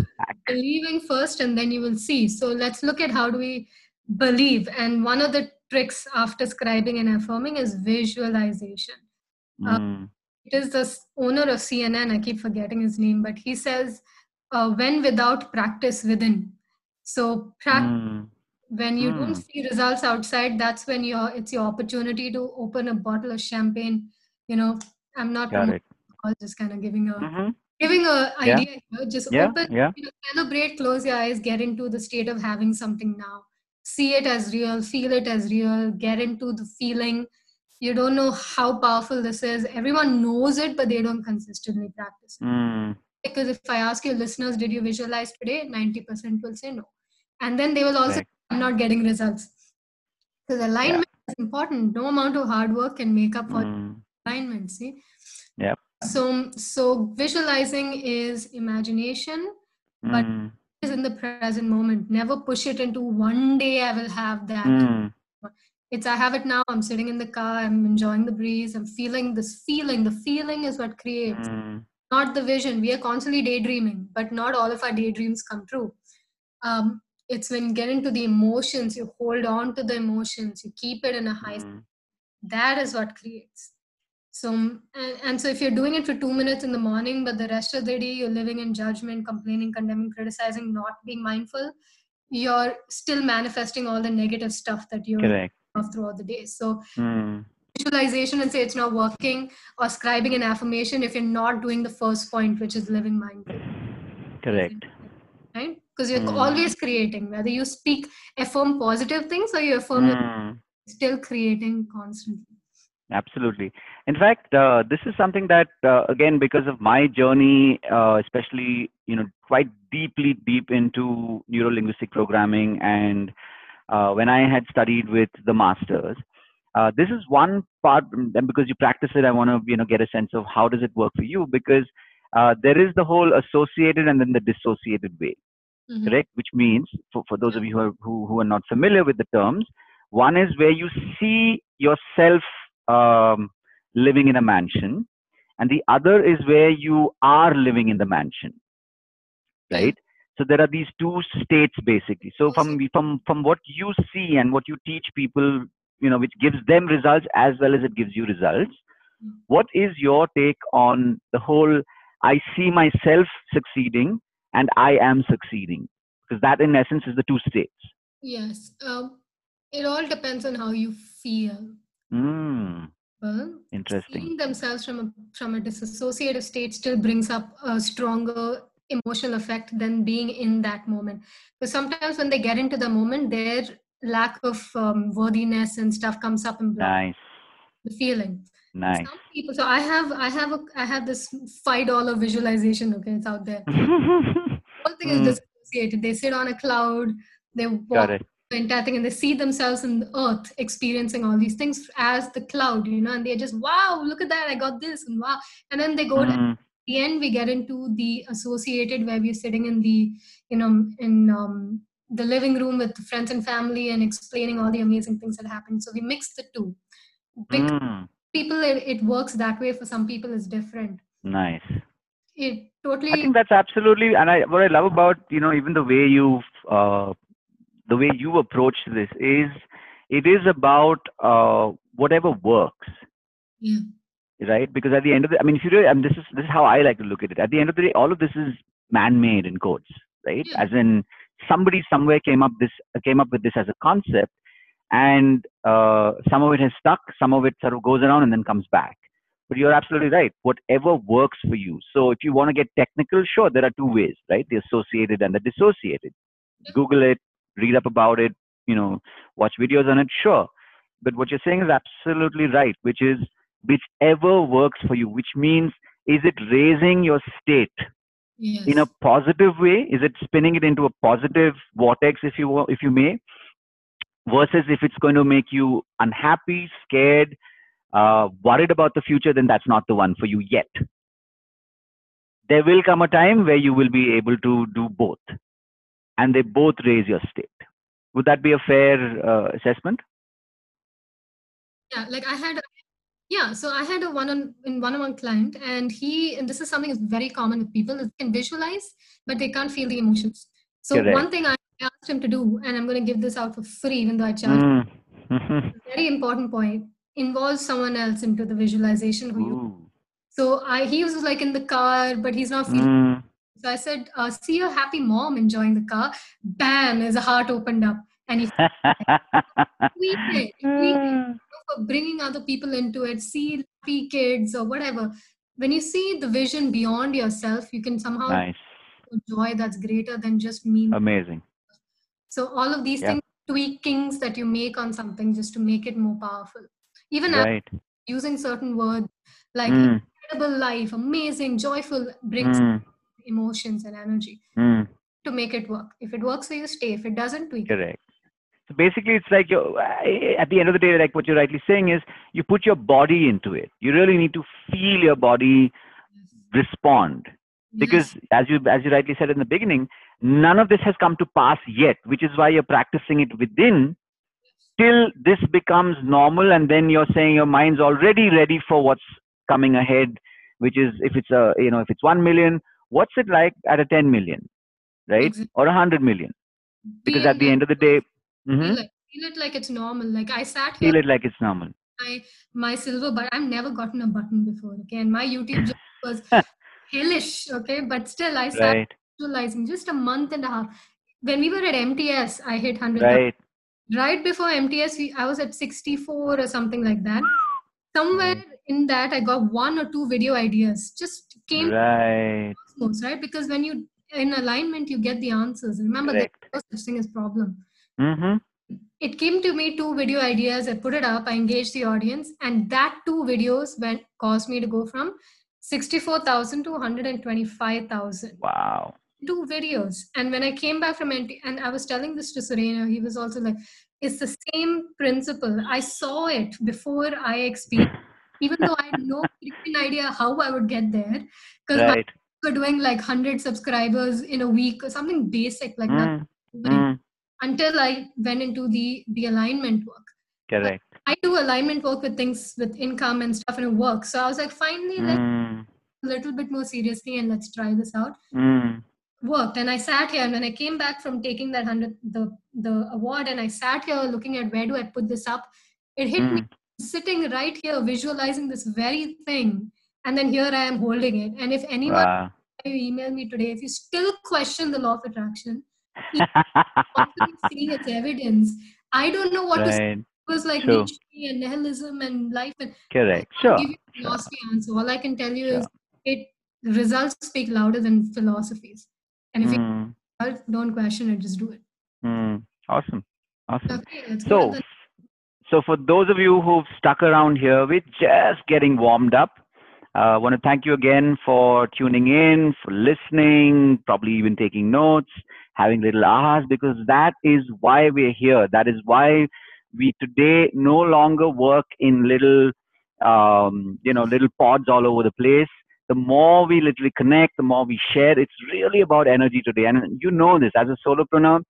believing first and then you will see. So let's look at how do we believe. And one of the tricks after scribing and affirming is visualization Mm, it is the owner of cnn i keep forgetting his name but he says uh, when without practice within so prac- mm, when you don't Hmm. see results outside that's when your it's your opportunity to open a bottle of champagne you know i'm not got promoting it alcohol, just kind of giving a hmm giving a Yeah. idea here. just yeah open yeah you know, celebrate, close your eyes, get into the state of having something now. See it as real, feel it as real, get into the feeling. You don't know how powerful this is. Everyone knows it, but they don't consistently practice it. mm, Because if I ask your listeners, did you visualize today? 90% will say no. And then they will also Right. I'm not getting results. Because alignment is important. No amount of hard work can make up for mm, alignment. See? Yeah. So so visualizing is imagination, but mm, is in the present moment. Never push it into one day I will have that. mm, it's i have it now. I'm sitting in the car. I'm enjoying the breeze. I'm feeling this feeling. The feeling is what creates. Mm. not the vision. We are constantly daydreaming but not all of our daydreams come true. Um, it's when you get into the emotions you hold on to the emotions you keep it in a high Mm. that is what creates so and, and so if you're doing it for two minutes in the morning but the rest of the day you're living in judgment complaining condemning criticizing not being mindful you're still manifesting all the negative stuff that you're Correct. throughout the day so Mm. visualization and say it's not working or scribing an affirmation if you're not doing the first point which is living mindful Correct. right because you're Mm. always creating whether you speak affirm positive things or you affirm Mm. still creating constantly Absolutely. In fact, uh, this is something that, uh, again, because of my journey, uh, especially, you know, quite deeply deep into neuro linguistic programming, and uh, when I had studied with the masters, uh, this is one part. And because you practice it, I want to, you know, get a sense of how does it work for you, because uh, there is the whole associated and then the dissociated way Mhm. correct? Which means, for, for those of you who are, who, who are not familiar with the terms, one is where you see yourself um, living in a mansion, and the other is where you are living in the mansion, right? So there are these two states basically. So from from from what you see and what you teach people, you know, which gives them results as well as it gives you results. Mm. What is your take on the whole? I see myself succeeding and I am succeeding because that in essence is the two states. Yes. Um, it all depends on how you feel. Mm, Well, interesting. seeing themselves from a from a disassociative state still brings up a stronger emotional effect than being in that moment. Because sometimes when they get into the moment, their lack of um, worthiness and stuff comes up in block Nice, the feeling. nice. Some people. So I have I have a I have this five dollar visualization. Okay, it's out there. Whole thing is Mm, dissociated. They sit on a cloud. They walk got it. the entire thing and they see themselves in the earth experiencing all these things as the cloud you know and they just wow look at that i got this and wow and then they go to Mm, the end we get into the associated where we're sitting in the you know in um, the living room with friends and family and explaining all the amazing things that happened. So we mix the two. Because mm, people it, it works that way for some people it's different. Nice. it I totally think that's absolutely, and I what I love about you know even the way you uh, the way you approach this is it is about uh, whatever works, yeah right? Because at the end of the, I mean, if you really, and this is this is how I like to look at it. At the end of the day, all of this is man-made in quotes, right? Yeah. As in somebody somewhere came up this came up with this as a concept, and uh, some of it has stuck, some of it sort of goes around and then comes back. But you're absolutely right. Whatever works for you. So if you want to get technical, sure, there are two ways, right? The associated and the dissociated. Google it, read up about it, you know, watch videos on it, sure. But what you're saying is absolutely right, which is whichever works for you, which means is it raising your state yes in a positive way? Is it spinning it into a positive vortex, if you if you may? Versus if it's going to make you unhappy, scared, uh, worried about the future, then that's not the one for you yet. There will come a time where you will be able to do both, and they both raise your state. Would that be a fair uh, assessment? yeah like i had yeah so i had a one on in one-on-one client and he and this is something that's very common with people is they can visualize but they can't feel the emotions so Correct. one thing i asked him to do and i'm going to give this out for free even though i charge Mm. Very important point involve someone else into the visualization who you Ooh. so i he was like in the car but he's not feeling Mm. So i said uh, see your happy mom enjoying the car bam his heart opened up and he he tweaked for bringing other people into it, see happy kids or whatever. When you see the vision beyond yourself, you can somehow nice. joy that's greater than just me. Amazing. So all of these Yeah. things, tweakings that you make on something just to make it more powerful. Even Right. using certain words like Mm. incredible life, amazing, joyful, brings Mm. Emotions and energy Mm. to make it work. If it works for you, stay. If it doesn't, tweak. Correct. So basically, it's like you're, at the end of the day, like what you're rightly saying is you put your body into it. You really need to feel your body respond because as you as you rightly said in the beginning, none of this has come to pass yet, which is why you're practicing it within till this becomes normal and then you're saying your mind's already ready for what's coming ahead which is if it's a you know if it's 1 million what's it like at a 10 million right Exactly. or a 100 million because Feel at the end of the day feel, mhm, it, feel it like it's normal. Like I sat here feel it like it's normal my my silver but I've never gotten a button before. Okay, and my YouTube job was hellish. Okay, but still I sat right visualizing just a month and a half. When we were at MTS, I hit hundred. right Right before MTS, we, I was at sixty-four or something like that. Somewhere in that, I got one or two video ideas. Just came right cosmos, right? Because when you in alignment, you get the answers. Remember, correct no such thing as problem. mm-hmm. it came to me two video ideas i put it up i engaged the audience and that two videos went caused me to go from 64000 to 125000 wow two videos and when i came back from NT, and i was telling this to serena he was also like it's the same principle i saw it before i experienced even though i had no freaking idea how i would get there because right. were doing like 100 subscribers in a week or something basic like that mm, mm, until I went into the the alignment work. correct. I do alignment work with things with income and stuff and it works. So I was like, finally, let's mm, a little bit more seriously and let's try this out. mm, Worked, and I sat here, and when I came back from taking that hundred the the award, and I sat here looking at where do I put this up, it hit me. mm. Sitting right here, visualizing this very thing, and then here I am holding it. And if anyone wow you email me today, if you still question the law of attraction, seeing its evidence, I don't know what to say. right It was like. Nietzsche and nihilism and life. And correct sure give you a sure philosophy answer. All I can tell you Sure. is it results speak louder than philosophies. And if you Mm, don't question it, just do it. mm. awesome awesome Okay, So, go to the so for those of you who've stuck around here, we're just getting warmed up. I uh, want to thank you again for tuning in, for listening, probably even taking notes, having little ahas, because that is why we're here. That is why we today no longer work in little, um, you know, little pods all over the place. The more we literally connect, the more we share. It's really about energy today, and you know this as a solopreneur.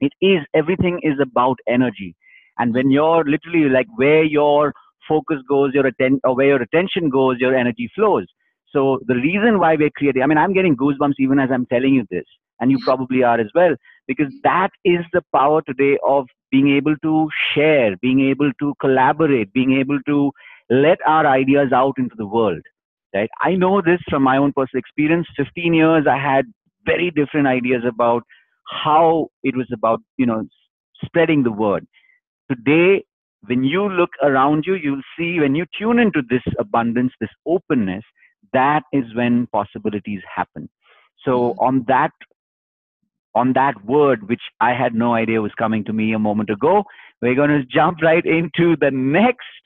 It is everything is about energy and when you're literally like where your focus goes your atten- or where your attention goes your energy flows. So the reason why we're creating i mean i'm getting goosebumps even as i'm telling you this and you mm-hmm. probably are as well because mm-hmm. that is the power today of being able to share being able to collaborate being able to let our ideas out into the world right? I know this from my own personal experience. 15 years i had very different ideas about how it was about you know spreading the word today when you look around you you'll see when you tune into this abundance this openness that is when possibilities happen. So on that on that word which i had no idea was coming to me a moment ago we're going to jump right into the next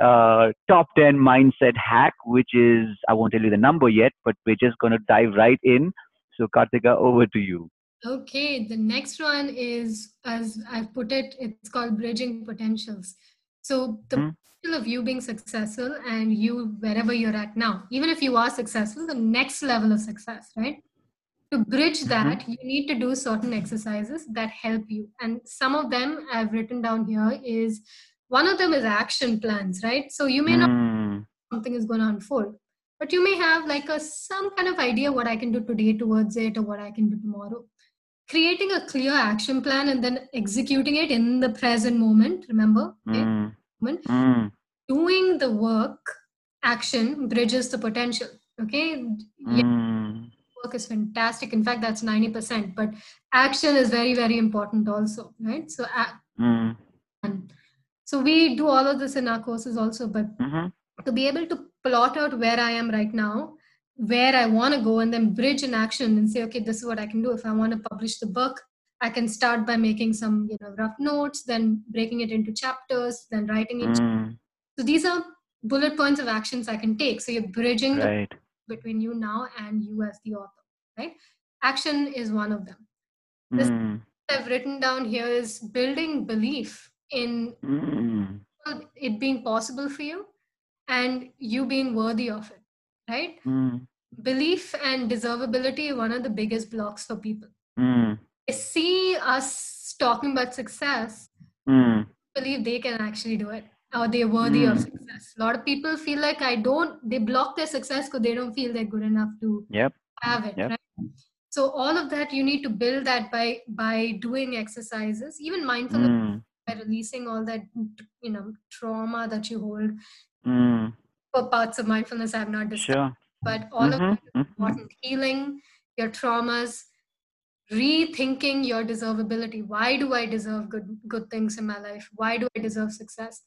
uh, top 10 mindset hack which is i won't tell you the number yet but we're just going to dive right in. So kartika over to you Okay, the next one is, as I've put it, it's called bridging potentials. So the Hmm. potential of you being successful and you wherever you're at now, even if you are successful, the next level of success, right? To bridge Mhm. that, you need to do certain exercises that help you. And some of them I've written down here is one of them is action plans, right? So you may not Mm, something is going to unfold but you may have like a some kind of idea what i can do today towards it or what i can do tomorrow creating a clear action plan and then executing it in the present moment remember? Okay? mm, moment. Mm, doing the work action bridges the potential okay? Yeah, mm. work is fantastic. In fact that's 90% but action is very very important also right? So Mm, so we do all of this in our courses also but mhm, to be able to plot out where I am right now, where I want to go, and then bridge in action and say, okay, this is what I can do. If I want to publish the book, I can start by making some you know rough notes, then breaking it into chapters, then writing it. mm, So these are bullet points of actions I can take. So you're bridging the between you now and you as the author, right? Action is one of them. This- Mm, I've written down here is building belief in mm, it being possible for you and you being worthy of it, right? mm, Belief and deservability one of the biggest blocks for people. mm, They see us talking about success Mm. believe they can actually do it or they're worthy of Mm. success. A lot of people feel like I don't, they block their success because they don't feel they're good enough to Yep. have it, Yep. right? So all of that you need to build that by by doing exercises, even mindfulness Mm. by releasing all that you know trauma that you hold. Mm. For parts of mindfulness I've not discussed, Sure. but all of Mhm, that is mhm. important. Healing your traumas, rethinking your deservability. Why do I deserve good good things in my life? Why do I deserve success?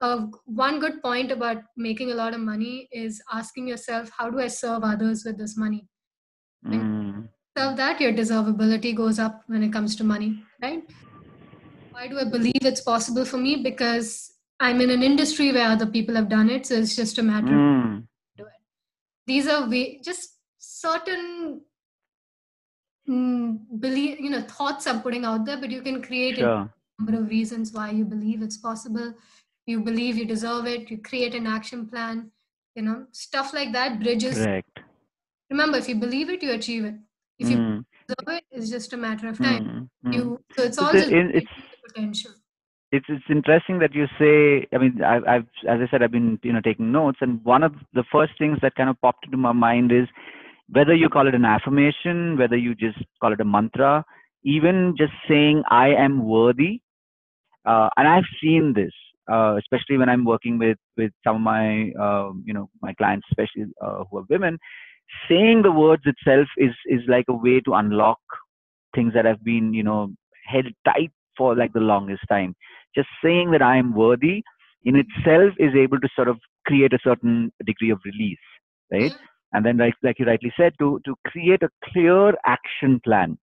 Uh, one good point about making a lot of money is asking yourself, how do I serve others with this money? Mm. Serve that, your deservability goes up when it comes to money, right? Why do I believe it's possible for me? Because I'm in an industry where other people have done it, so it's just a matter of Mm. do it. These are way, just certain mm, believe, you know, thoughts I'm putting out there, but you can create a number of reasons why you believe it's possible. You believe you deserve it. You create an action plan. You know, stuff like that bridges. Correct. Remember, if you believe it, you achieve it. If you Mm. deserve it, it's just a matter of time. Mm. Mm. You so it's all just in- it's potential. It's it's interesting that you say. I mean, I've, I've as I said, I've been you know taking notes, and one of the first things that kind of popped into my mind is whether you call it an affirmation, whether you just call it a mantra, even just saying I am worthy. Uh, and I've seen this, uh, especially when I'm working with with some of my um, you know my clients, especially uh, who are women. Saying the words itself is is like a way to unlock things that have been you know held tight for like the longest time. Just saying that I am worthy in itself is able to sort of create a certain degree of release, right? Mm-hmm. And then, like, like you rightly said, to to create a clear action plan,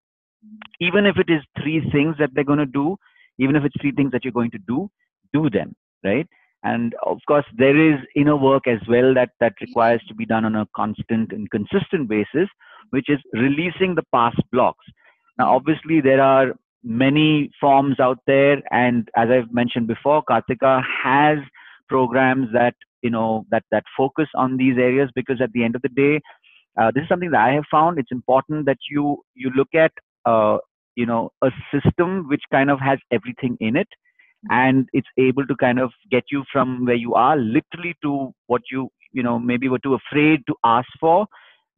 even if it is three things that they're going to do, even if it's three things that you're going to do, do them, right? And of course, there is inner work as well that that requires to be done on a constant and consistent basis, which is releasing the past blocks. Now, obviously, there are many forms out there, and as I've mentioned before, Kartika has programs that you know that that focus on these areas because at the end of the day, uh, this is something that I have found. It's important that you you look at uh, you know a system which kind of has everything in it, and it's able to kind of get you from where you are literally to what you you know maybe were too afraid to ask for.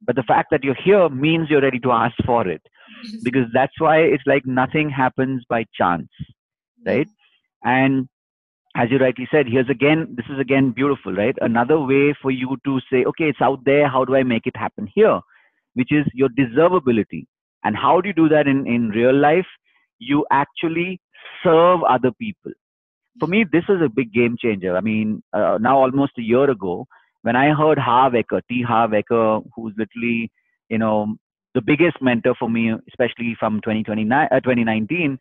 But the fact that you're here means you're ready to ask for it because that's why it's like nothing happens by chance right? And as you rightly said here's again this is again beautiful right? Another way for you to say okay it's out there. How do i make it happen here? Which is your deservability. And how do you do that in in real life? You actually serve other people. For me this is a big game changer. I mean uh, now almost a year ago when i heard Harv Eker, t. Harv Eker, who's literally you know the biggest mentor for me especially from 2029 uh, 2019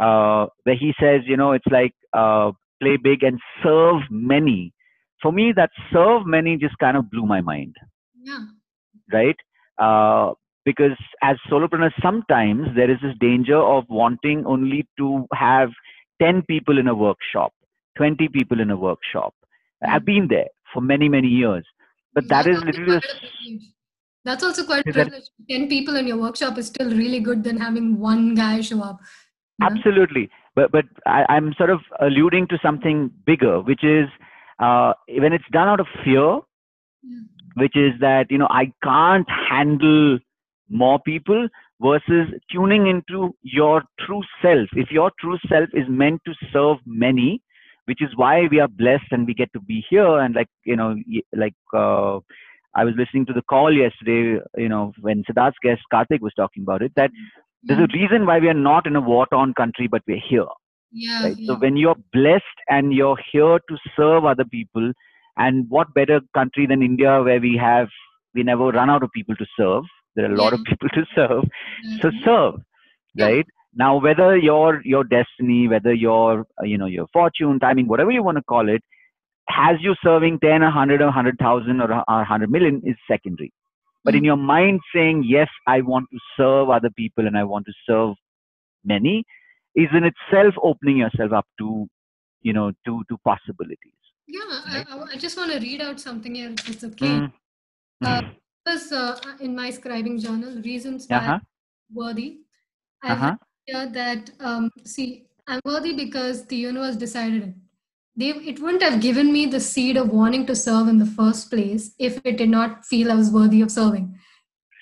uh, where he says, you know, it's like uh, play big and serve many. For me, that serve many just kind of blew my mind, Yeah. right? Uh, because as solopreneurs, sometimes there is this danger of wanting only to have 10 people in a workshop, 20 people in a workshop. I've been there for many, many years. But that That's literally quite the a privilege. That's also quite a Is that- privilege. Ten people in your workshop is still really good than having one guy show up. you know? Absolutely, but but I, I'm sort of alluding to something bigger, which is uh, when it's done out of fear, Yeah. which is that you know I can't handle more people versus tuning into your true self. If your true self is meant to serve many, which is why we are blessed and we get to be here. And like you know, like uh, I was listening to the call yesterday, you know, when Siddharth's guest Karthik was talking about it, that there's a reason why we are not in a war-torn country, but we're here Yeah. right? yeah. So when you're blessed and you're here to serve other people, and what better country than India where we have we never run out of people to serve. There are a lot of people to serve. So mm-hmm. serve, Yeah. right? Now whether your your destiny, whether your you know your fortune, timing, whatever you want to call it, has you serving 10, 100, or 100,000 or a- 100 million is secondary. But in Mm. your mind saying, yes, I want to serve other people and I want to serve many is in itself opening yourself up to, you know, to, to possibilities. Yeah, Right. I, I- I just want to read out something here. if It's okay. Mm. Uh, Because uh, in my scribing journal, reasons why Uh-huh. Worthy. I've Uh-huh. that um, see, I'm worthy because the universe decided it. They, it wouldn't have given me the seed of wanting to serve in the first place if it did not feel I was worthy of serving.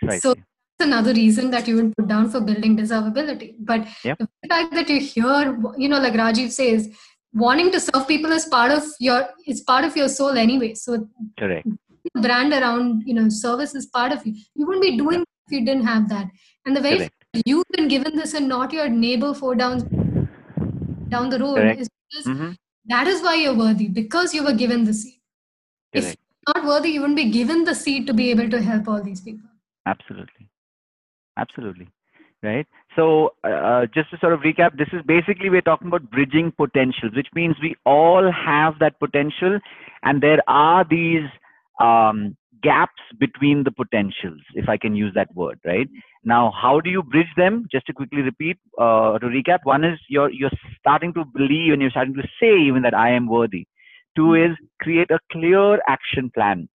Right. So that's another reason that you would put down for building deservability. But Yep. the fact that you hear, you know, like Rajiv says, wanting to serve people is part of your it's part of your soul anyway. So Correct. the brand around you know service is part of you. You wouldn't be doing it if you didn't have that. And the very Correct. you've been given this and not your neighbor four down down the road Correct. is because hmm that is why you're worthy because you were given the seed. If Correct. you're not worthy, you wouldn't be given the seed to be able to help all these people. Absolutely. Absolutely. Right. So, uh, just to sort of recap, this is basically we're talking about bridging potentials, which means we all have that potential, and there are these um, gaps between the potentials, if I can use that word. Right. Now, how do you bridge them? Just to quickly repeat, uh, to recap, one is you're you're starting to believe and you're starting to say even that I am worthy. Two is create a clear action plan.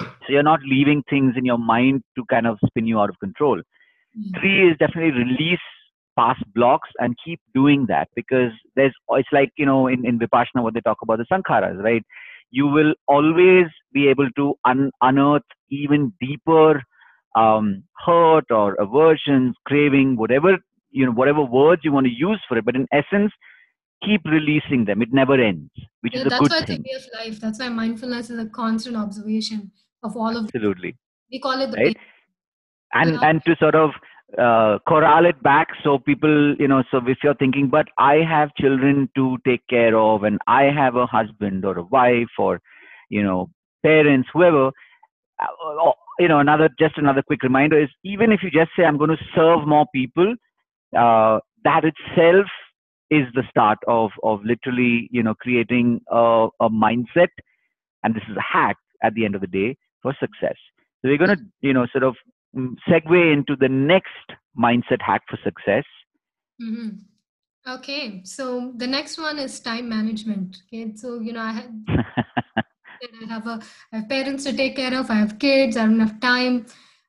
So you're not leaving things in your mind to kind of spin you out of control. Three is definitely release past blocks and keep doing that because there's it's like you know in, in Vipassana what they talk about the sankharas, right? You will always be able to un- unearth even deeper um, hurt or aversions, craving, whatever you know, whatever words you want to use for it. But in essence, keep releasing them. It never ends, which Yeah, is a that's good why it's a thing. way of life. That's why mindfulness is a constant observation of all of. Absolutely. We call it the Right. and Yeah. and to sort of uh, corral it back so people you know so if you're thinking but i have children to take care of and i have a husband or a wife or you know parents whoever uh, you know another just another quick reminder is even if you just say i'm going to serve more people uh, that itself is the start of of literally you know creating a, a mindset. And this is a hack at the end of the day for success. So we're going to you know sort of segue into the next mindset hack for success hmm Okay, so the next one is time management. Okay, so you know I had I have a I have parents to take care of. I have kids. I don't have time.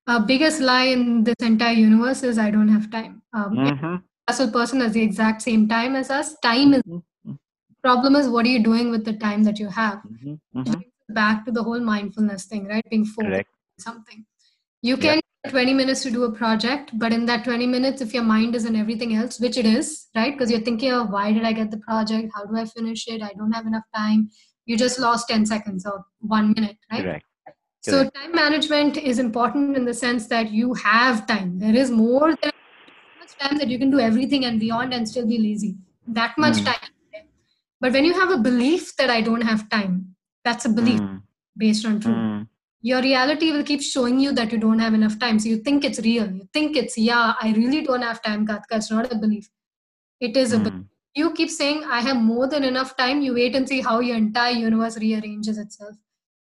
Uh, biggest lie in this entire universe is I don't have time. Um, hmm successful person has the exact same time as us. Time is problem is what are you doing with the time that you have? hmm Which hmm back to the whole mindfulness thing, right? Being focused something. You can 20 minutes to do a project, but in that 20 minutes, if your mind is in everything else, which it is, right? Because you're thinking of why did I get the project? How do I finish it? I don't have enough time. You just lost 10 seconds or one minute, right? correct So Correct. time management is important in the sense that you have time. There is more than much time that you can do everything and beyond and still be lazy. That much Mm. time. But when you have a belief that I don't have time, that's a belief Mm, based on truth. mm, Your reality will keep showing you that you don't have enough time. So you think it's real. You think it's, yeah, I really don't have time, Katka. It's not a belief. It is a belief. mm, You keep saying, I have more than enough time. You wait and see how your entire universe rearranges itself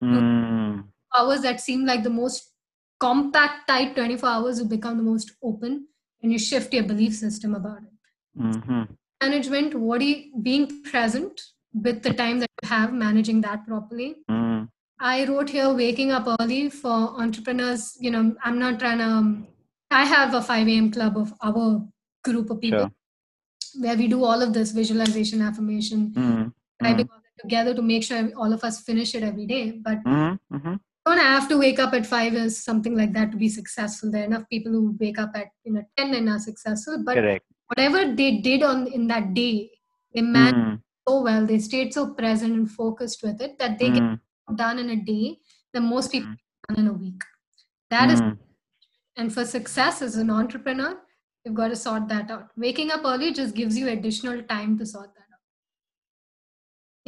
mm, hours that seem like the most compact, tight 24 hours will become the most open and you shift your belief system about it. mhm, Management, what you, being present with the time that you have, managing that properly. mm, I wrote here waking up early for entrepreneurs. You know, I'm not trying to, um, I have a 5 a.m. club of our group of people Sure. where we do all of this visualization, affirmation, mm, typing all that together to make sure all of us finish it every day. But mhm, mhm. don't have to wake up at five or something like that to be successful. There are enough people who wake up at you know ten and are successful. But correct whatever they did on in that day, they managed Mm, so well. They stayed so present and focused with it that they mm, done in a day than most people Mm. done in a week. That is, mm. and for success as an entrepreneur, you've got to sort that out. Waking up early just gives you additional time to sort that out.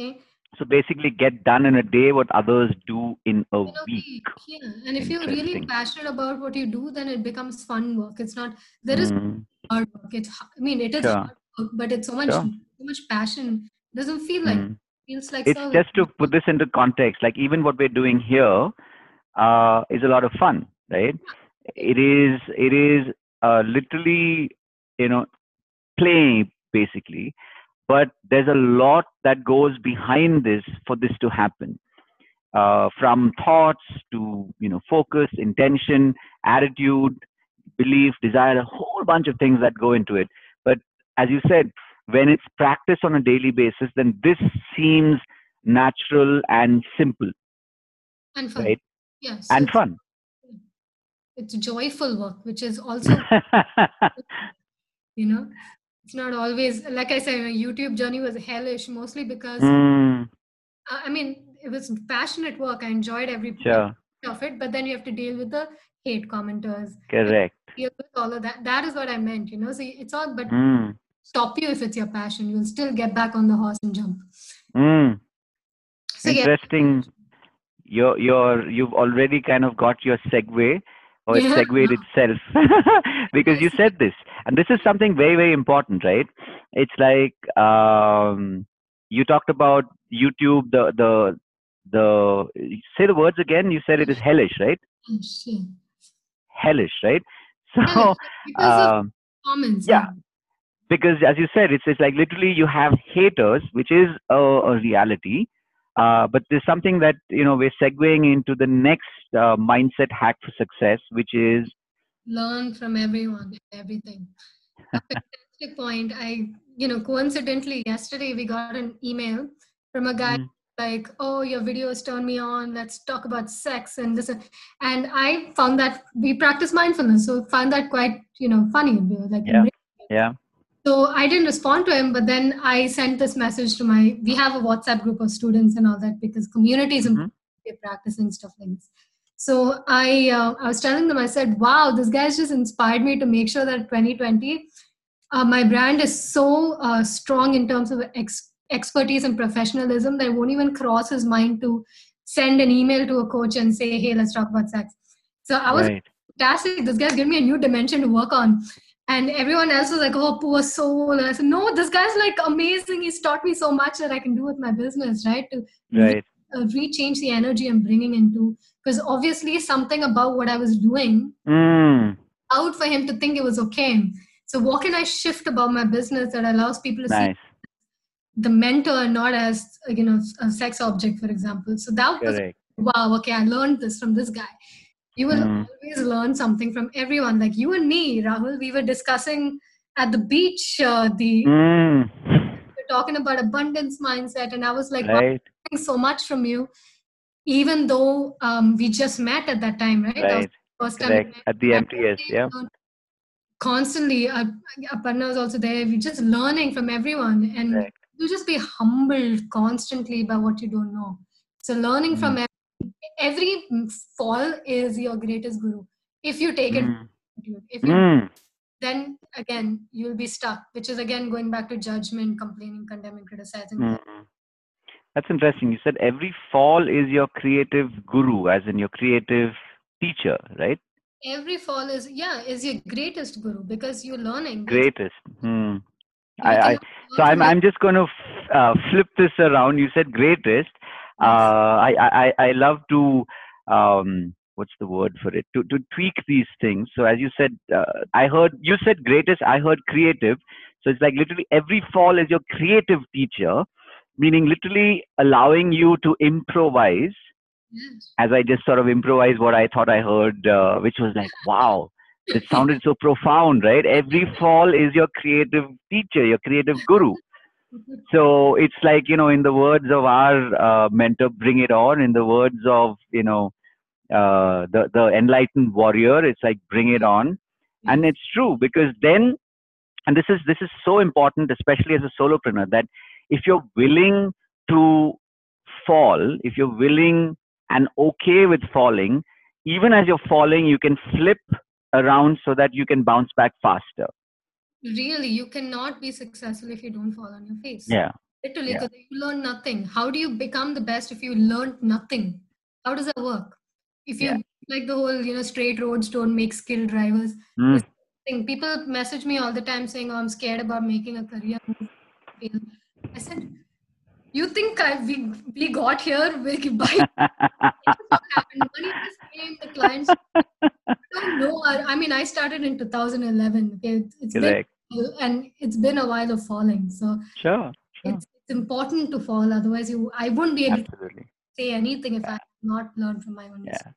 Okay. so basically get done in a day what others do in a in a week week. Yeah, and if you're really passionate about what you do, then it becomes fun work. It's not there is Mm, hard work. It's I mean it is Sure. hard work, but it's so much Sure. so much passion. It doesn't feel like mm. Feels like it's service. just to put this into context like even what we're doing here uh, is a lot of fun right it is it is uh, literally you know play basically but there's a lot that goes behind this for this to happen uh, from thoughts to you know focus intention attitude belief desire a whole bunch of things that go into it but as you said when it's practiced on a daily basis, then this seems natural and simple, and fun. right? Yes. And fun. It's joyful work, which is also, you know, it's not always, like I said, my YouTube journey was hellish mostly because, Mm, I mean, it was passionate work. I enjoyed every sure, of it, but then you have to deal with the hate commenters, correct. deal with all of that. That is what I meant, you know. So it's all, but Mm, stop you if it's your passion. You'll still get back on the horse and jump. mm. So yeah, Interesting. You're, you're, you've already kind of got your segue or it Yeah. segued itself because you said this. And this is something very, very important, right? It's like um, you talked about YouTube, the, the, the, say the words again. You said it is hellish, right? shit. Hellish, right? So, Hellish, um, comments. yeah. Because as you said, it's, it's like literally you have haters, which is a, a reality. Uh, but there's something that you know we're segueing into the next uh, mindset hack for success, which is learn from everyone everything a fantastic point i you know coincidentally yesterday we got an email from a guy Mm. like oh your videos turn me on let's talk about sex and this and and i found that we practice mindfulness so found that quite you know funny we were like Yeah. yeah, so I didn't respond to him, but then I sent this message to my. We have a WhatsApp group of students and all that because community is Mhm. important. We're practicing stuff like this. So I, uh, I was telling them, I said, "Wow, this guy's just inspired me to make sure that 2020, uh, my brand is so uh, strong in terms of ex- expertise and professionalism that it won't even cross his mind to send an email to a coach and say, "Hey, let's talk about sex." So I was right. fantastic. This guy's given me a new dimension to work on. And everyone else was like, oh, poor soul. And I said, no, this guy's like amazing. He's taught me so much that I can do with my business, right? To Right. uh, rechange the energy I'm bringing into. Because obviously, something about what I was doing Mm, out for him to think it was okay. So, what can I shift about my business that allows people to see the mentor not as, you know, a sex object, for example? So, that was Correct. wow, okay, I learned this from this guy. You will Mm. always learn something from everyone. Like you and me, Rahul, we were discussing at the beach, uh, the Mm, we were talking about abundance mindset, and I was like, wow, I'm right. learning so much from you, even though um, we just met at that time, right? That Right. the first time we Correct. met. At the MTS. Yeah. Constantly, uh, Aparna was also there. We're just learning from everyone, and Correct. you just be humbled constantly by what you don't know. So learning from Mm. every, every fall is your greatest guru. If you take it, Mm, if you mm, then again you'll be stuck, which is again going back to judgment, complaining, condemning, criticizing. mm. That's interesting. You said every fall is your creative guru, as in your creative teacher, right? Every fall is yeah is your greatest guru because you're learning. Greatest. Hmm. I, I, so I'm, I'm just going to f- uh, flip this around. You said greatest. Uh, I, I, I love to, um, what's the word for it? To, to tweak these things. So as you said, uh, I heard, you said greatest, I heard creative. So it's like literally every fall is your creative teacher, meaning literally allowing you to improvise Yes. as I just sort of improvised what I thought I heard, uh, which was like, wow, it sounded so profound, right? Every fall is your creative teacher, your creative guru. So it's like, you know, in the words of our uh, mentor, Bring It On, in the words of, you know, uh, the, the enlightened warrior, it's like, Bring It On. And it's true because then, and this is, this is so important, especially as a solopreneur, that if you're willing to fall, if you're willing and okay with falling, even as you're falling, you can flip around so that you can bounce back faster. Really, you cannot be successful if you don't fall on your face. Yeah. Literally, Yeah. because you learn nothing. How do you become the best if you learned nothing? How does that work? If you Yeah. like the whole, you know, straight roads don't make skilled drivers. Mm. Thing. People message me all the time saying, "Oh, I'm scared about making a career move." I said, "You think I we we got here with by happened? Money just came, the clients I don't know. I, I mean, I started in 2011. Okay, It's- been and it's been a while of falling. So Sure. Sure. it's, it's important to fall. Otherwise, you I wouldn't be able to say anything if I had not learned from my own Yeah.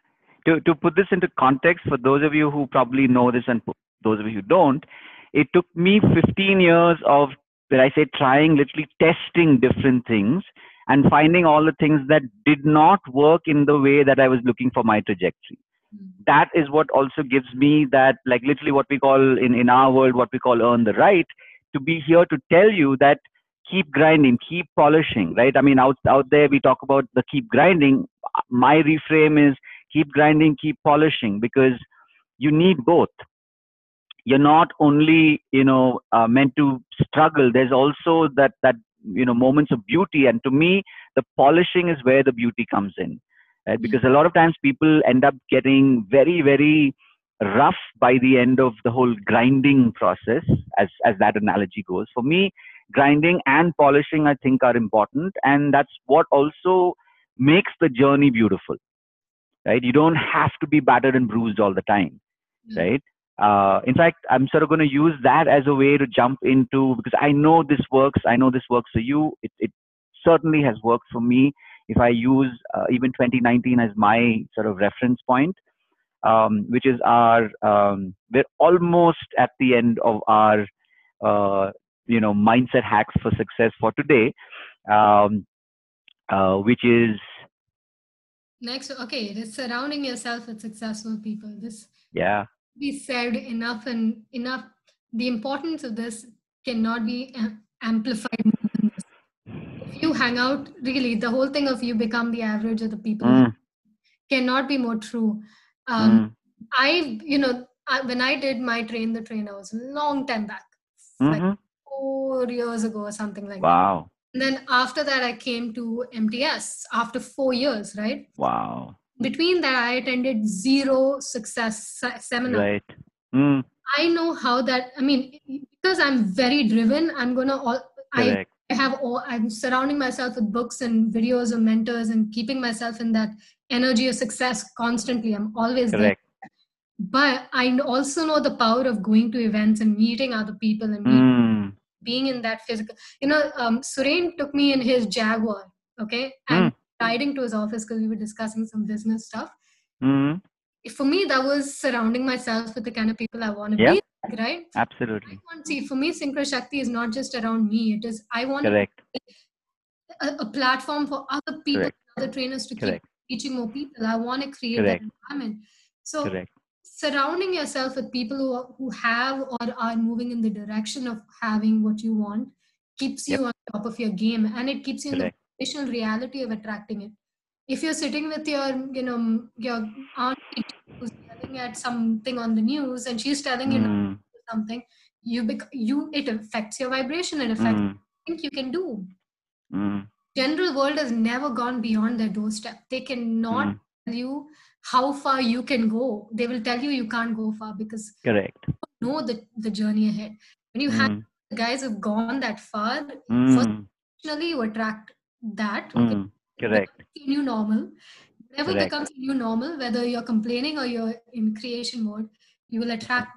To, to put this into context, for those of you who probably know this and those of you who don't, it took me 15 years of where I say trying, literally testing different things and finding all the things that did not work in the way that I was looking for my trajectory. Mm. That is what also gives me that, like literally what we call in, in our world, what we call earn the right, to be here to tell you that keep grinding, keep polishing, right? I mean, out, out there we talk about the keep grinding. My reframe is keep grinding, keep polishing because you need both. You're not only, you know, uh, meant to struggle. There's also that, that, you know, moments of beauty. And to me, the polishing is where the beauty comes in, right? Because a lot of times people end up getting very, very rough by the end of the whole grinding process, as, as that analogy goes. For me, grinding and polishing i think are important and that's what also makes the journey beautiful right you don't have to be battered and bruised all the time Mm. right uh, in fact i'm sort of going to use that as a way to jump into because i know this works i know this works for you it, it certainly has worked for me if i use uh, even 2019 as my sort of reference point um, which is our um, we're almost at the end of our uh, you know mindset hacks for success for today um, uh, which is Next, okay, surrounding yourself with successful people. This yeah be said enough and enough. The importance of this cannot be amplified more than this. If you hang out, really, the whole thing of you become the average of the people Mm, cannot be more true. Um, mm, I, you know, I, when I did my train the trainer was a long time back, like mhm. four years ago or something like that. wow And then after that, I came to MTS after four years, right? wow Between that, I attended zero success seminar right mm, I know how that. I mean, because I'm very driven, I'm gonna. All, I correct I have all. I'm surrounding myself with books and videos and mentors and keeping myself in that energy of success constantly. I'm always there. correct But I also know the power of going to events and meeting other people and mm, being in that physical. You know, um, Suren took me in his Jaguar, okay, and riding to his office because we were discussing some business stuff. mm, For me, that was surrounding myself with the kind of people I want to Yeah. be, like, right? absolutely want see for me, Synchro Shakti is not just around me. It is I want correct a, a platform for other people, Correct. other trainers to correct keep teaching more people. I want to create Correct. that environment. So correct surrounding yourself with people who are, who have or are moving in the direction of having what you want keeps you on top of your game, and it keeps you in the correct traditional reality of attracting it. If you're sitting with your, you know, your aunt who's yelling at something on the news, and she's telling you mm, do something, you bec- you it affects your vibration. It affects mm, you think you can do. mm, General world has never gone beyond their doorstep. They cannot mm, tell you how far you can go. They will tell you you can't go far because correct know the, the journey ahead. When you have mm, the guys who've gone that far, mm, personally you attract that. Okay, mm, correct new normal. Whatever Correct. becomes your new normal, whether you're complaining or you're in creation mode, you will attract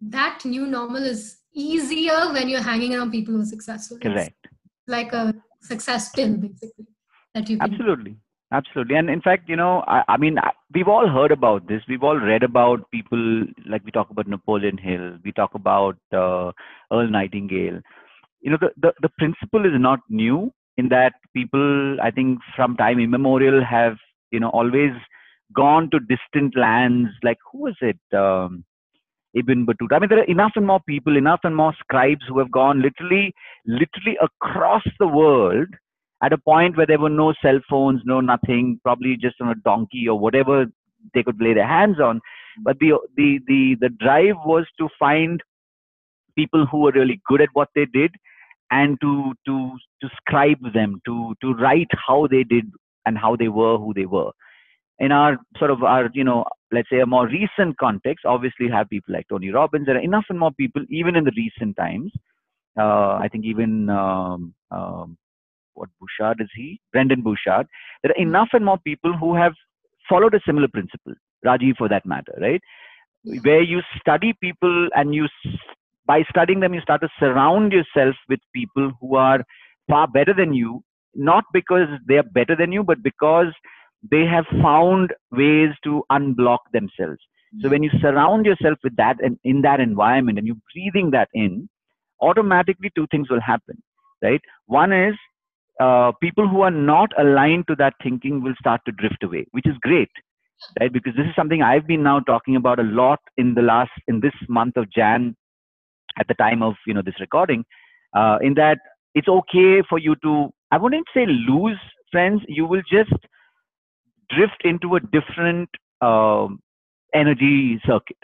that new normal is easier when you're hanging around people who are successful. It's correct like a success pill, basically, that you absolutely absolutely and in fact you know I, I mean I- we've all heard about this we've all read about people like we talk about napoleon hill we talk about uh, earl nightingale you know the, the the principle is not new in that people i think from time immemorial have you know always gone to distant lands. Like who was it? Um, ibn battuta. I mean there are enough and more people enough and more scribes who have gone literally literally across the world at a point where there were no cell phones, no nothing, probably just on a donkey or whatever they could lay their hands on. But the the the the drive was to find people who were really good at what they did and to to to scribe them, to to write how they did and how they were who they were. In our sort of our, you know, let's say a more recent context, obviously have people like Tony Robbins. There are enough and more people, even in the recent times. Uh, I think even um, um, what Burchard is he? Brendon Burchard. There are enough and more people who have followed a similar principle, Rajiv for that matter, right? Where you study people and you, by studying them, you start to surround yourself with people who are far better than you, not because they are better than you, but because they have found ways to unblock themselves. So when you surround yourself with that and in that environment and you're breathing that in, automatically two things will happen, right? One is uh, people who are not aligned to that thinking will start to drift away, which is great, right? Because this is something I've been now talking about a lot in the last in this month of Jan, at the time of you know this recording, uh, in that it's okay for you to I wouldn't say lose friends, you will just drift into a different um, energy circuit.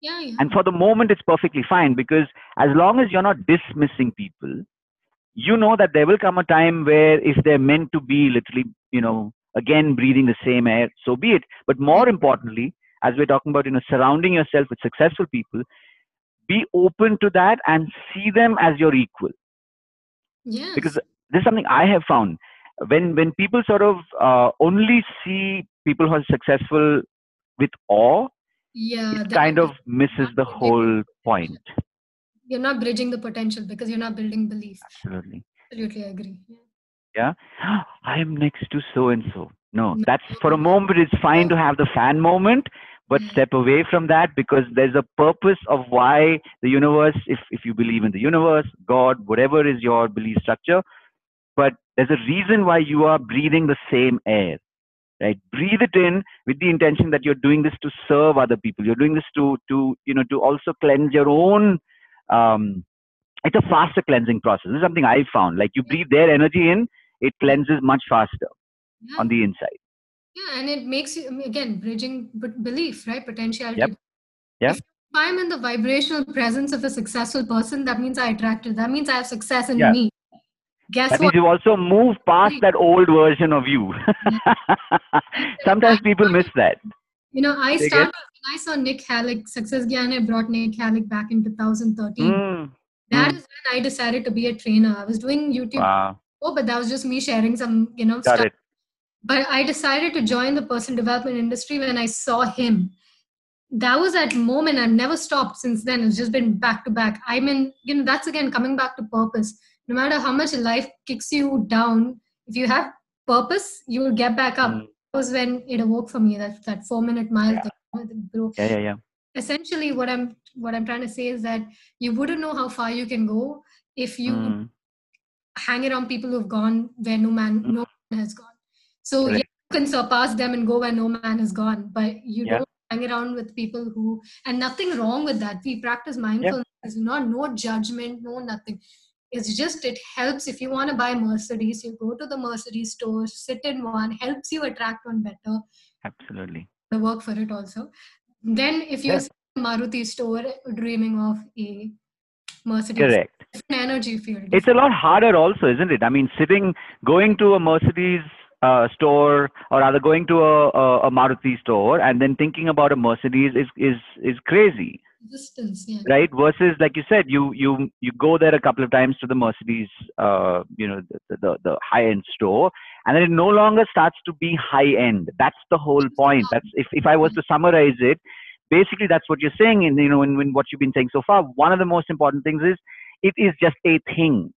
Yeah, yeah. And for the moment, it's perfectly fine because as long as you're not dismissing people, you know that there will come a time where if they're meant to be literally, you know, again breathing the same air, so be it. But more importantly, as we're talking about, you know, surrounding yourself with successful people, be open to that and see them as your equal. yes. Because this is something I have found. When when people sort of uh, only see people who are successful with awe, yeah, it kind of misses the whole point. you're not bridging the potential because you're not building belief. Absolutely. Absolutely, I agree. Yeah. I am next to so and so. No, No. that's for a moment. It's fine to have the fan moment, but Yeah. step away from that because there's a purpose of why the universe, if if you believe in the universe, God, whatever is your belief structure, but there's a reason why you are breathing the same air. Right? Breathe it in with the intention that you're doing this to serve other people. You're doing this to to you know to also cleanse your own um, it's a faster cleansing process. This is something I found. Like you breathe their energy in, it cleanses much faster Yeah. on the inside. Yeah, and it makes you again bridging belief, right? Potentiality. Yep. Yep. If I'm in the vibrational presence of a successful person, that means I attract it. That means I have success in Yeah. me. Guess That what? means you also move past that old version of you. Sometimes people miss that. You know, I started when I saw Nik Halik, Success Gyan brought Nik Halik back in 2013. Mm, That mm. is when I decided to be a trainer. I was doing YouTube, wow. oh, but that was just me sharing some, you know, Got stuff. it. But I decided to join the person development industry when I saw him. That was that moment. I've never stopped since then. It's just been back to back. I mean, you know, that's again coming back to purpose. No matter how much life kicks you down, if you have purpose, you will get back up. Mm. That was when it awoke for me. That that four minute mile Yeah. thing. you know, the bro- Yeah, yeah, yeah. Essentially, what I'm what I'm trying to say is that you wouldn't know how far you can go if you Mm, hang around people who've gone where no man Mm. no man has gone. So Correct. yeah, you can surpass them and go where no man has gone, but you Yeah. don't hang around with people who and nothing wrong with that. We practice mindfulness, There's not no judgment, no nothing. It's just it helps if you want to buy Mercedes, you go to the Mercedes store, sit in one, helps you attract one better. absolutely. The work for it also. Then if you're Yeah. a Maruti store dreaming of a Mercedes, Correct. different energy field. It's a lot harder, also, isn't it? I mean, sitting, going to a Mercedes uh, store, or rather going to a, a, a Maruti store, and then thinking about a Mercedes is is is crazy. distance, yeah. right? Versus like you said you you you go there a couple of times to the mercedes uh you know the the, the high end store and then it no longer starts to be high end that's the whole point. That's if, if i was to summarize it basically that's what you're saying and you know in, in what you've been saying so far. One of the most important things is it is just a thing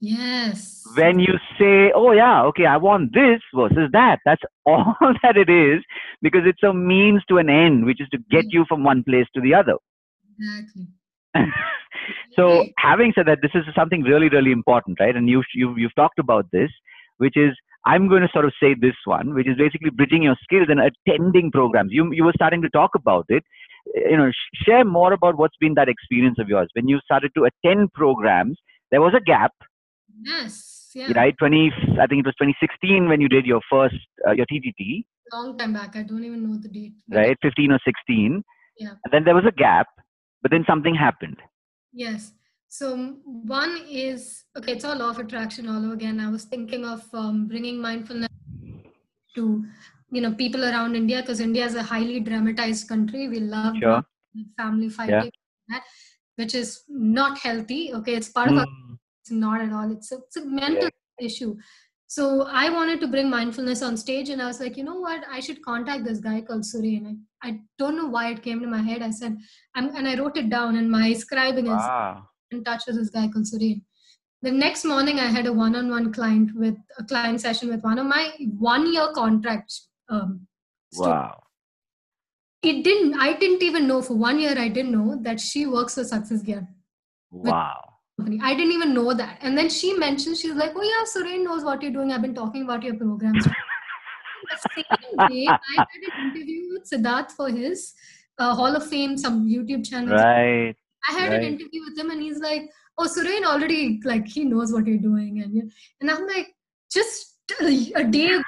Yes. when you say oh yeah okay i want this versus that that's all that it is because it's a means to an end which is to get you from one place to the other. Exactly. so having said that this is something really really important right? And you you've, you've talked about this which is i'm going to sort of say this one which is basically bridging your skills and attending programs. You you were starting to talk about it. You know sh- share more about what's been that experience of yours. When you started to attend programs there was a gap Yes. Yeah. right 20 i think it was 2016 when you did your first uh, your tgt Long time back. I don't even know the date. right 15 or 16 Yeah. and then there was a gap but then something happened Yes. So one is okay. It's all law of attraction all over again. I was thinking of um, bringing mindfulness to you know people around India because India is a highly dramatized country. We love Sure. family fighting, that, which is not healthy. Okay, it's part of our Mm, it's not at all. It's a, it's a mental issue. So i wanted to bring mindfulness on stage and i was like you know what? I should contact this guy called suri and i, I don't know why it came to my head. I said I'm, and i wrote it down and my scribing is wow. In touch with this guy called suri the next morning i had a one-on-one client with a client session with one of my one-year contracts um, wow. It didn't i didn't even know for one year i didn't know that she works for Success Gyan. Wow company. I didn't even know that. And then she mentioned, she's like, oh yeah, Suren knows what you're doing. I've been talking about your programs. the same day, I had an interview with Siddharth for his uh, Hall of Fame, some YouTube channel. Right. I had right. an interview with him and he's like, oh, Suren already, like, he knows what you're doing. And, and I'm like, just a day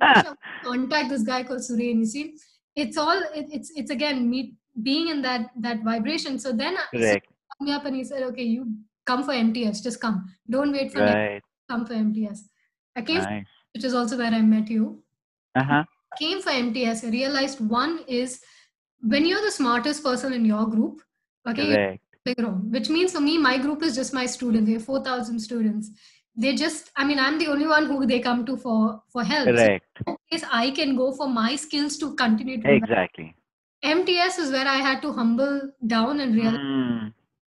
contact this guy called Suren. You see, it's all, it, it's, it's again, me being in that, that vibration. So then Correct. Me up and he said, okay, you come for MTS, just come. Don't wait for right. me. Come for MTS. I came, nice. which is also where I met you. Uh-huh. Came for MTS. I realized one is when you're the smartest person in your group, okay, Correct. which means for me, my group is just my students. They have 4,000 students. They just, I mean, I'm the only one who they come to for, for help. Correct. So case I can go for my skills to continue to Exactly. MTS is where I had to humble down and realize Mm.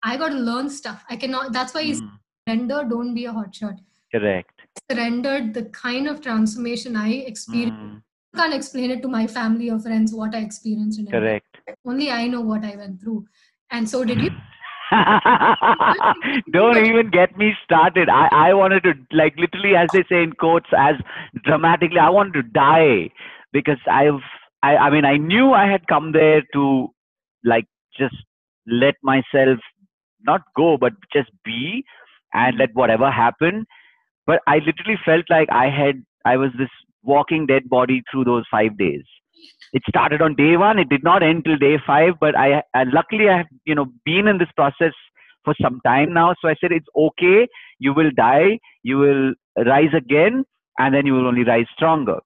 I got to learn stuff. I cannot, that's why Mm. surrender, don't be a hotshot. Correct. Surrendered the kind of transformation I experienced. Mm. I can't explain it to my family or friends what I experienced. Correct. Only I know what I went through. And so did you. Don't even get me started. I, I wanted to, like, literally, as they say in quotes, as dramatically, I wanted to die because I've, I, I mean, I knew I had come there to, like, just let myself not go, but just be and let whatever happen. But I literally felt like I had, I was this walking dead body through those five days. It started on day one. It did not end till day five but i and luckily i have you know been in this process for some time now. So i said it's okay. You will die. You will rise again and then you will only rise stronger.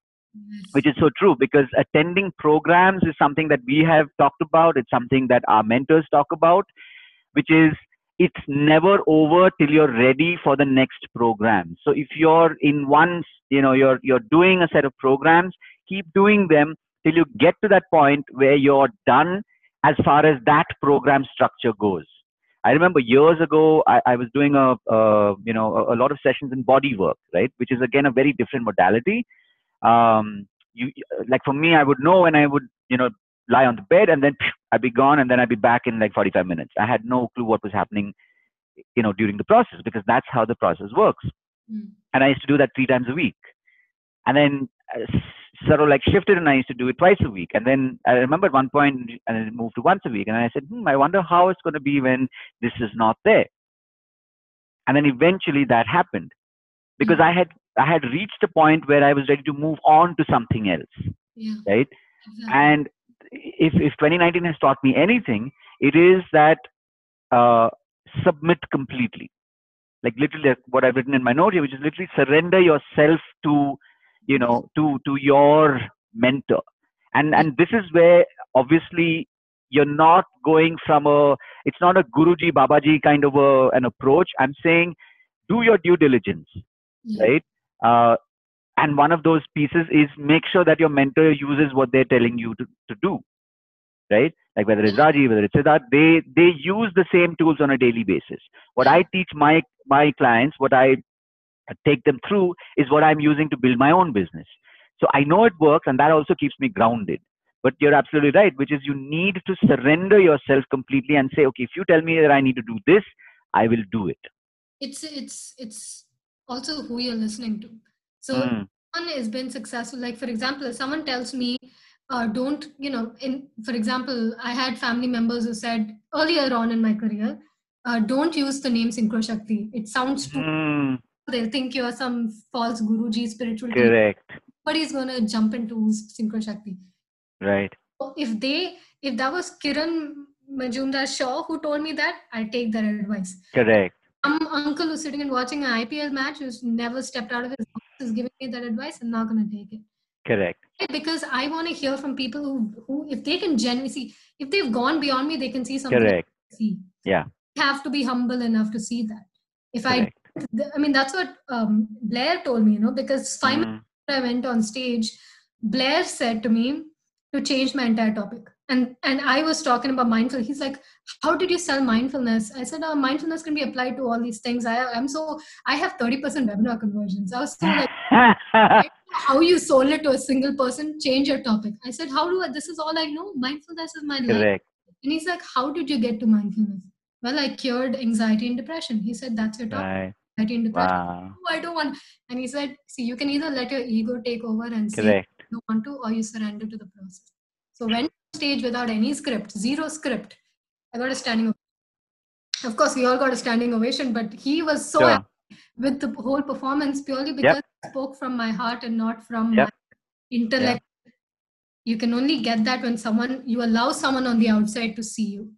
Which is so true because attending programs is something that we have talked about. It's something that our mentors talk about which is it's never over till you're ready for the next program. So if you're in one you know you're you're doing a set of programs keep doing them till you get to that point where you're done as far as that program structure goes. I remember years ago i, I was doing a, a you know a, a, lot of sessions in body work right which is again a very different modality. Um you like for me i would know when i would you know lie on the bed and then i'd be gone and then i'd be back in like 45 minutes i had no clue what was happening you know during the process because that's how the process works Mm. and i used to do that three times a week and then uh, sort of like shifted and I used to do it twice a week. And then I remember at one point and it moved to once a week. And I said, hmm, I wonder how it's going to be when this is not there. And then eventually that happened because I had I had reached a point where I was ready to move on to something else. Yeah. Right. Exactly. And if if 2019 has taught me anything, it is that uh, submit completely. Like literally what I've written in my note here, which is literally surrender yourself to you know to to your mentor and and this is where obviously you're not going from a it's not a guruji babaji kind of a, an approach i'm saying do your due diligence Yeah. right uh, and one of those pieces is make sure that your mentor uses what they're telling you to, to do right like whether it's raji whether it's siddharth they they use the same tools on a daily basis what i teach my my clients what i take them through is what I'm using to build my own business. So I know it works and that also keeps me grounded. But you're absolutely right, which is you need to surrender yourself completely and say, okay, if you tell me that I need to do this, I will do it. It's it's it's also who you're listening to. So Mm, has been successful. Like for example, if someone tells me, uh, don't you know? In for example, I had family members who said earlier on in my career, uh, don't use the name Synchro Shakti. It sounds too. mm, They'll think you're some false guruji spiritual. teacher. but he's gonna jump into Synchro Shakti. Right. So if they if that was Kiran Majumdar Shaw who told me that, I take their advice. Correct. Some uncle who's sitting and watching an IPL match who's never stepped out of his is giving me that advice. I'm not gonna take it Correct. because I want to hear from people who who if they can genuinely see if they've gone beyond me, they can see something. Correct. See, Yeah. Have to be humble enough to see that. If I, Correct. I mean, that's what um, Blair told me. You know, because five minutes Mm, I went on stage, Blair said to me to change my entire topic. And and I was talking about mindfulness. He's like, "How did you sell mindfulness?" I said, oh, "Mindfulness can be applied to all these things." I I'm so I have thirty percent webinar conversions. I was so like, "How you sold it to a single person? Change your topic." I said, "How do I? This is all I know. Mindfulness is my life." correct. And he's like, "How did you get to mindfulness?" well, I cured anxiety and depression. He said, that's your topic. Right. Anxiety and depression. Wow. Oh, I don't want. And he said, see, you can either let your ego take over and say Correct. You want to, or you surrender to the process. So went stage without any script, zero script. I got a standing ovation. Of course, we all got a standing ovation, but he was so Sure. with the whole performance purely because I spoke from my heart and not from Yep. my intellect. You can only get that when someone you allow someone on the outside to see you.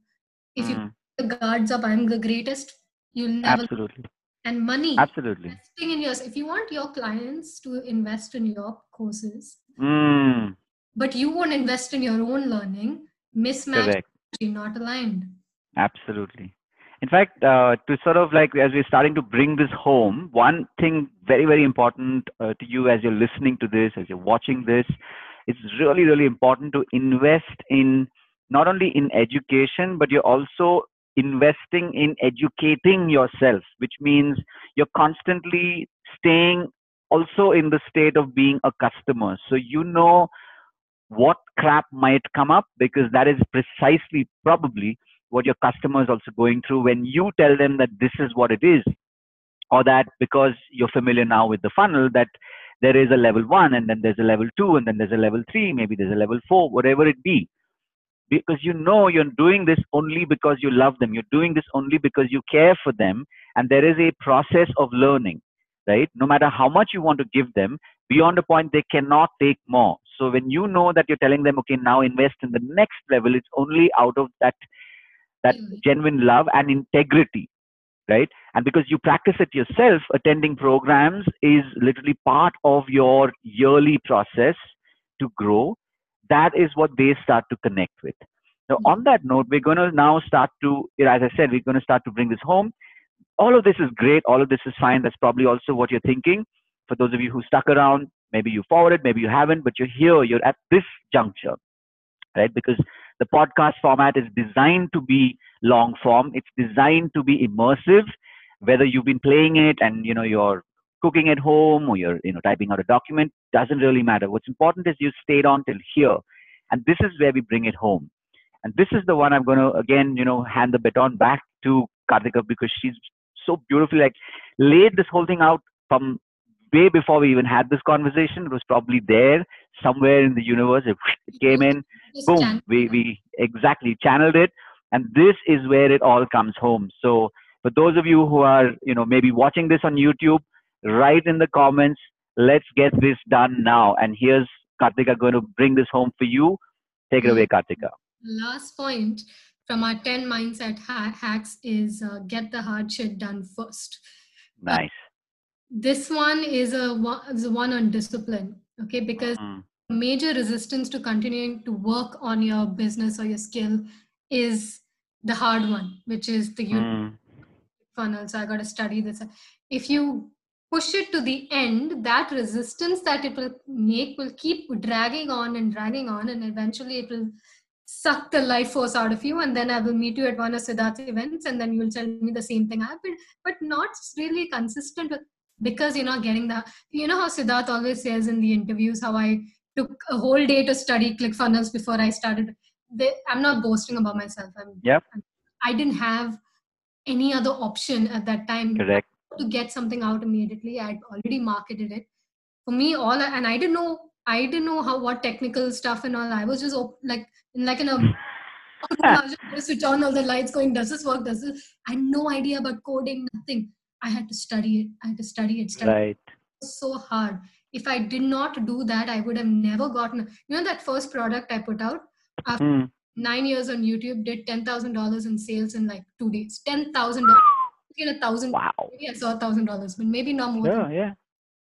If you Mm, put the guards up, I'm the greatest. You'll never. absolutely. And money. Absolutely. Investing in yours. If you want your clients to invest in your courses, Mm, but you won't invest in your own learning, mismatch, correct. not aligned. Absolutely. In fact, uh, to sort of like as we're starting to bring this home, one thing very, very important uh, to you as you're listening to this, as you're watching this, it's really, really important to invest in not only in education, but you're also investing in educating yourself, which means you're constantly staying also in the state of being a customer. So you know what crap might come up because that is precisely probably what your customer is also going through when you tell them that this is what it is or that because you're familiar now with the funnel that there is a level one and then there's a level two and then there's a level three maybe there's a level four whatever it be. Because you know you're doing this only because you love them. You're doing this only because you care for them and there is a process of learning right? No matter how much you want to give them beyond a point they cannot take more. So when you know that you're telling them okay now invest in the next level it's only out of that that Mm. genuine love and integrity right? And because you practice it yourself attending programs is literally part of your yearly process to grow. That is what they start to connect with. Now Mm. on that note we're going to now start to as i said we're going to start to bring this home all of this is great all of this is fine that's probably also what you're thinking. For those of you who stuck around maybe you forwarded maybe you haven't but you're here you're at this juncture right? Because the podcast format is designed to be long form it's designed to be immersive. Whether you've been playing it and you know you're cooking at home or you're you know typing out a document doesn't really matter. What's important is you stayed on till here and this is where we bring it home. And this is the one i'm going to again you know hand the baton back to kartika because she's so beautifully like laid this whole thing out from way before we even had this conversation. It was probably there somewhere in the universe. It, came in. Just boom. we we exactly channeled it. And this is where it all comes home. So for those of you who are you know maybe watching this on youtube write in the comments let's get this done now. And here's kartika going to bring this home for you. Take it mm. away kartika Last point from our 10 mindset ha- hacks is uh, get the hard shit done first. nice This one is a one, is a one on discipline, okay? Because Mm, major resistance to continuing to work on your business or your skill is the hard one, which is the mm, funnel. So I got to study this. If you push it to the end, that resistance that it will make will keep dragging on and dragging on, and eventually it will suck the life force out of you. And then I will meet you at one of Siddharth's events, and then you will tell me the same thing happened, but not really consistent with because you're not getting the. You know how Siddharth always says in the interviews how I took a whole day to study ClickFunnels before I started. They, I'm not boasting about myself. I'm, Yep. I didn't have any other option at that time correct to get something out immediately. I'd already marketed it. For me, all and I didn't know. I didn't know how what technical stuff and all. I was just op- like in like in a I just switch on all the lights, going, does this work? Does this? I had no idea about coding. Nothing. I had to study it. I had to study it. Study. right It was so hard. If I did not do that, I would have never gotten. You know that first product I put out Mm, nine years on YouTube did ten thousand dollars in sales in like two days. Ten thousand dollars. A thousand, wow maybe I saw a thousand dollars, but maybe not more. yeah yeah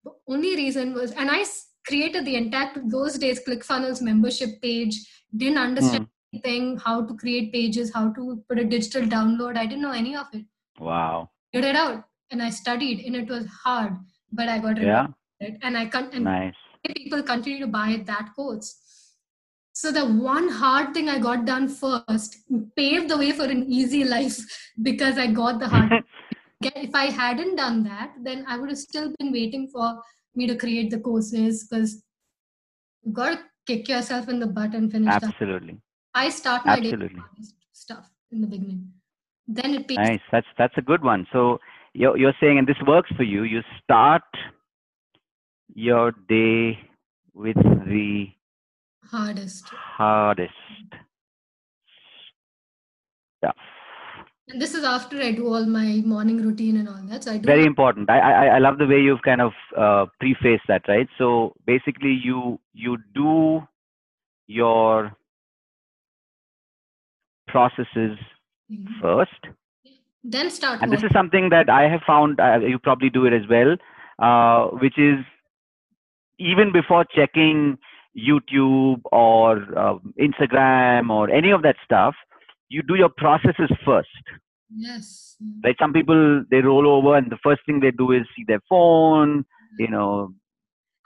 The only reason was, and I created the entire those days ClickFunnels membership page. Didn't understand Mm, anything, how to create pages, how to put a digital download. I didn't know any of it. wow Figured it out, and I studied, and it was hard, but I got yeah it. And I can and nice people continue to buy that course. So the one hard thing I got done first paved the way for an easy life because I got the hard. If I hadn't done that, then I would have still been waiting for me to create the courses because you got to kick yourself in the butt and finish that. absolutely I start my day absolutely hardest stuff in the beginning. then it pays. Nice. That's that's a good one. So you're you're saying, and this works for you. You start your day with the hardest. hardest stuff. This is after I do all my morning routine and all that. So I do Very important. I I, I love the way you've kind of uh, prefaced that, right? So basically, you you do your processes Mhm. first, then start and this is something that I have found. Uh, you probably do it as well, uh, which is even before checking YouTube or uh, Instagram or any of that stuff, you do your processes first. Yes. Like Some people they roll over and the first thing they do is see their phone, you know,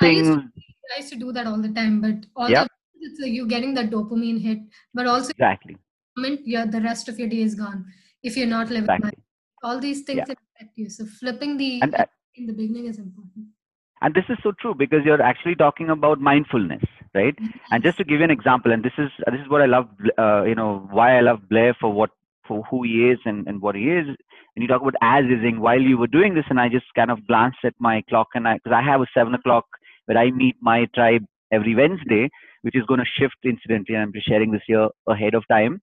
I used, things. to, I used to do that all the time, but all Yep. the, it's like you getting that dopamine hit, but also Exactly. moment yeah, the rest of your day is gone if you're not living Exactly. by all these things Yeah. affect you. So flipping the And uh, in the beginning is important. and this is so true because you're actually talking about mindfulness, right? And just to give you an example, and this is this is what I love, uh, you know, why I love Blair for what for who he is and, and what he is. And you talk about as ising while you were doing this, and I just kind of glanced at my clock, and I because I have a seven o'clock where I meet my tribe every Wednesday, which is going to shift incidentally. And I'm just sharing this here ahead of time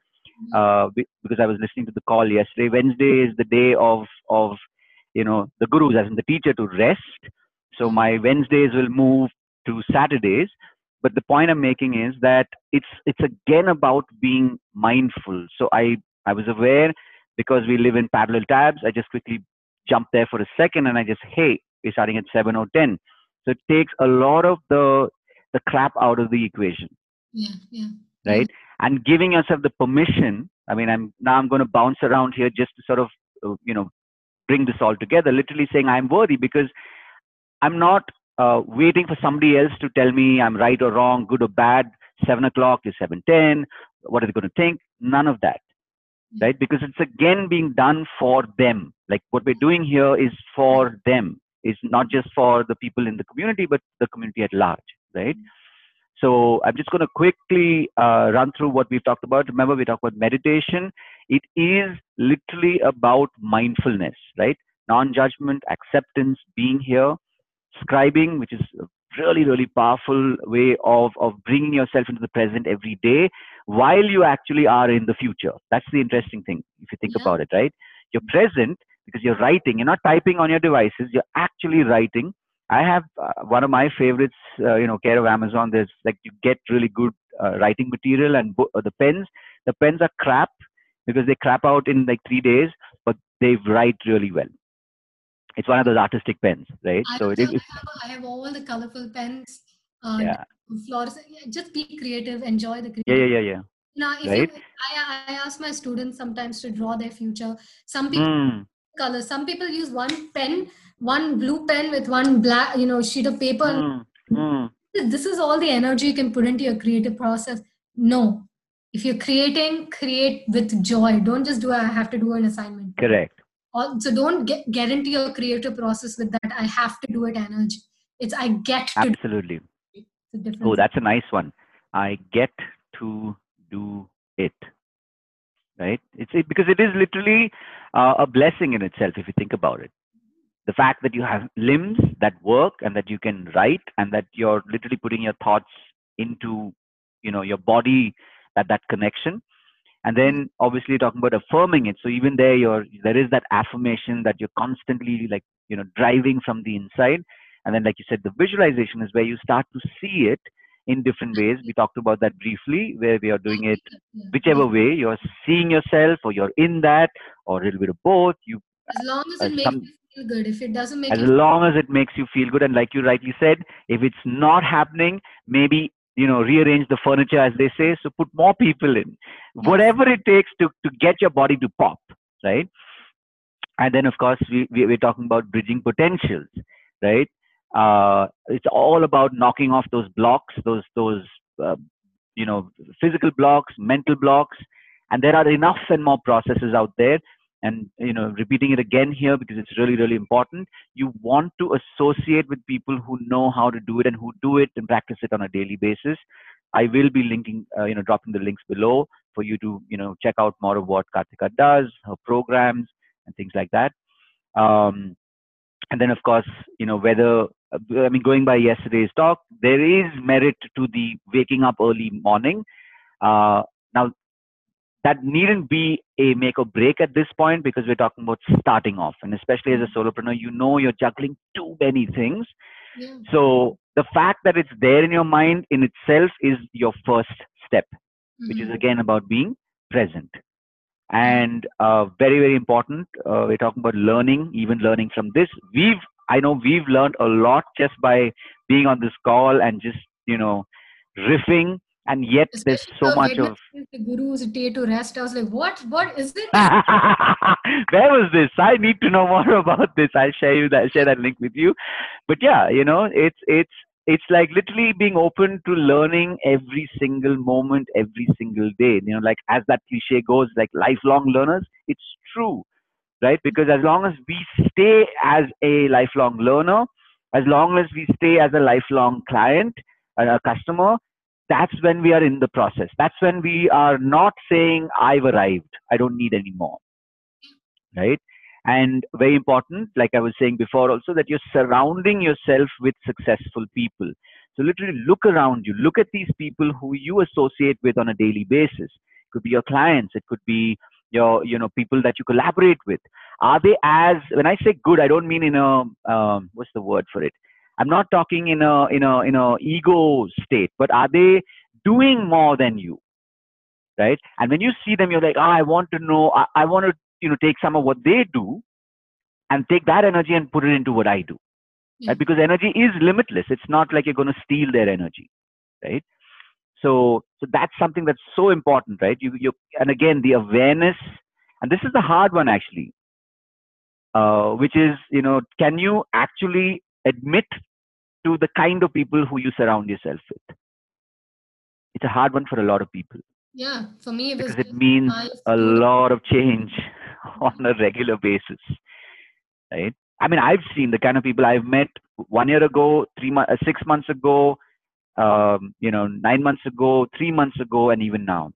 uh, because I was listening to the call yesterday. Wednesday is the day of of you know the gurus, as in the teacher, to rest. So my Wednesdays will move to Saturdays. But the point I'm making is that it's it's again about being mindful. So I I was aware because we live in parallel tabs. I just quickly jumped there for a second and I just hey, we're starting at seven or ten. So it takes a lot of the the crap out of the equation Yeah, yeah. right and giving yourself the permission i mean i'm now i'm going to bounce around here just to sort of uh, you know bring this all together literally saying i'm worthy because i'm not uh, waiting for somebody else to tell me i'm right or wrong good or bad 7 o'clock is 7.10 what are they going to think none of that right because it's again being done for them like what we're doing here is for them it's not just for the people in the community but the community at large right so I'm just going to quickly uh, run through what we've talked about. Remember, we talked about meditation. It is literally about mindfulness, right? Non-judgment, acceptance, being here. Scribing, which is a really, really powerful way of, of bringing yourself into the present every day while you actually are in the future. That's the interesting thing, if you think Yeah. about it, right? You're present because you're writing. You're not typing on your devices. You're actually writing I have uh, one of my favorites, uh, you know, care of Amazon. There's like you get really good uh, writing material and bo- uh, the pens. The pens are crap because they crap out in like three days, but they write really well. It's one of those artistic pens, right? I, So it, have, I have all the colorful pens. Uh, yeah, yeah, just be creative, enjoy the yeah, yeah, yeah, yeah. Now, if Right. you, I, I ask my students sometimes to draw their future. Some people Mm, colors. Some people use one pen, one blue pen with one black, you know, sheet of paper. mm, mm. This is all the energy you can put into your creative process. No, if you're creating, create with joy. Don't just do. I have to do an assignment. Correct. Also, don't get into your creative process with that. I have to do it energy. It's I get to. do Absolutely. Oh, that's a nice one. I get to do it. Right? It's it, because it is literally uh, a blessing in itself if you think about it. The fact that you have limbs that work and that you can write and that you're literally putting your thoughts into, you know, your body that that connection. And then obviously talking about affirming it. So even there, you're there is that affirmation that you're constantly like you know driving from the inside. And then, like you said, the visualization is where you start to see it in different ways. We talked about that briefly, where we are doing it whichever way you're seeing yourself or you're in that or a little bit of both. You As long as uh, it makes you feel good. If it doesn't make as long as it makes you feel good and like you rightly said, if it's not happening, maybe you know rearrange the furniture as they say. So put more people in, whatever it takes to to get your body to pop, right? And then of course we, we we're talking about bridging potentials, right? Uh, it's all about knocking off those blocks, those those uh, you know physical blocks, mental blocks, and there are enough and more processes out there. And you know, repeating it again here because it's really really important. You want to associate with people who know how to do it and who do it and practice it on a daily basis. I will be linking, uh, you know, dropping the links below for you to you know check out more of what Kartika does, her programs and things like that. Um, and then of course you know whether I mean going by yesterday's talk, there is merit to the waking up early morning. Uh, that needn't be a make or break at this point because we're talking about starting off. And especially as a solopreneur you know you're juggling too many things. Yeah. so the fact that it's there in your mind in itself is your first step which is Mhm. again about being present. And uh, very very important uh, we're talking about learning even learning from this. We've i know we've learned a lot just by being on this call and just you know riffing and yet there's so the much of the guru's day to rest. I was like, what? What is it? Where was this? I need to know more about this. I'll share you that share that link with you. But yeah, you know, it's it's it's like literally being open to learning every single moment, every single day. You know, like as that cliche goes, like lifelong learners. It's true, right? Because as long as we stay as a lifelong learner, as long as we stay as a lifelong client, a a customer, that's when we are in the process. That's when we are not saying, I've arrived, I don't need any more. Right? And very important, like I was saying before, also that you're surrounding yourself with successful people. So literally look around you, look at these people who you associate with on a daily basis. It could be your clients, it could be your, you know, people that you collaborate with. Are they as when I say good, I don't mean in a um, what's the word for it? I'm not talking in a in a in a ego state, but are they doing more than you? Right? And when you see them, you're like, ah, I want to know, I, I want to, you know, take some of what they do and take that energy and put it into what I do. Yeah. Right? Because energy is limitless. It's not like you're going to steal their energy. Right? So so that's something that's so important, right? You you and again the awareness, and this is the hard one actually. Uh, which is, you know, can you actually admit to the kind of people who you surround yourself with? It's a hard one for a lot of people Yeah. For me, it was because it means a lot of change on a regular basis, right? I mean, I've seen the kind of people I've met one year ago, three months, uh, six months ago, um, you know, nine months ago, three months ago, and even now.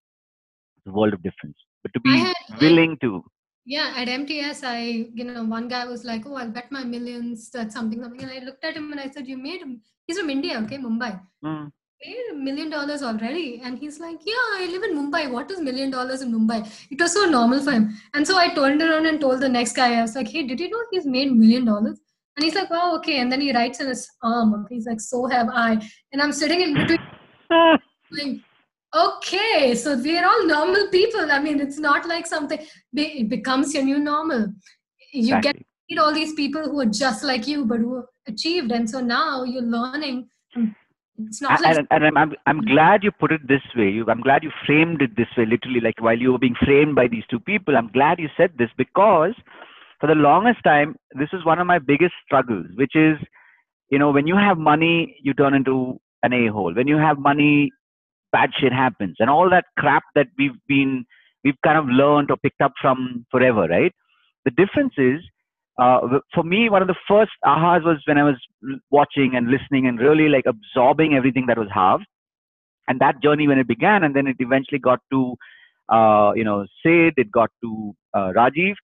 It's a world of difference. But to be had, willing to, Yeah, at MTS, I, you know, one guy was like, "Oh, I'll bet my millions that something, something," and I looked at him and I said, "You made. He's from India, okay, Mumbai. mm, Made a million dollars already." And he's like, "Yeah, I live in Mumbai. What is million dollars in Mumbai?" It was so normal for him. And so I turned around and told the next guy, I was like, "Hey, did you know he's made million dollars?" And he's like, "Oh, okay." And then he writes in his arm. He's like, "So have I." And I'm sitting in between. Like, okay, so they're all normal people. I mean, it's not like something it becomes your new normal. You get exactly. to meet all these people who are just like you, but who achieved, and so now you're learning. It's not like and, and I'm, I'm, I'm glad you put it this way. You, I'm glad you framed it this way, literally, like while you were being framed by these two people. I'm glad you said this because for the longest time, this is one of my biggest struggles, which is, you know, when you have money, you turn into an a hole. When you have money, bad shit happens. And all that crap that we've been, we've kind of learned or picked up from forever, right? The difference is, uh, for me, one of the first ahas was when I was watching and listening and really like absorbing everything that was Harv. And that journey when it began, and then it eventually got to, uh, you know, Sid, it got to uh, Rajiv.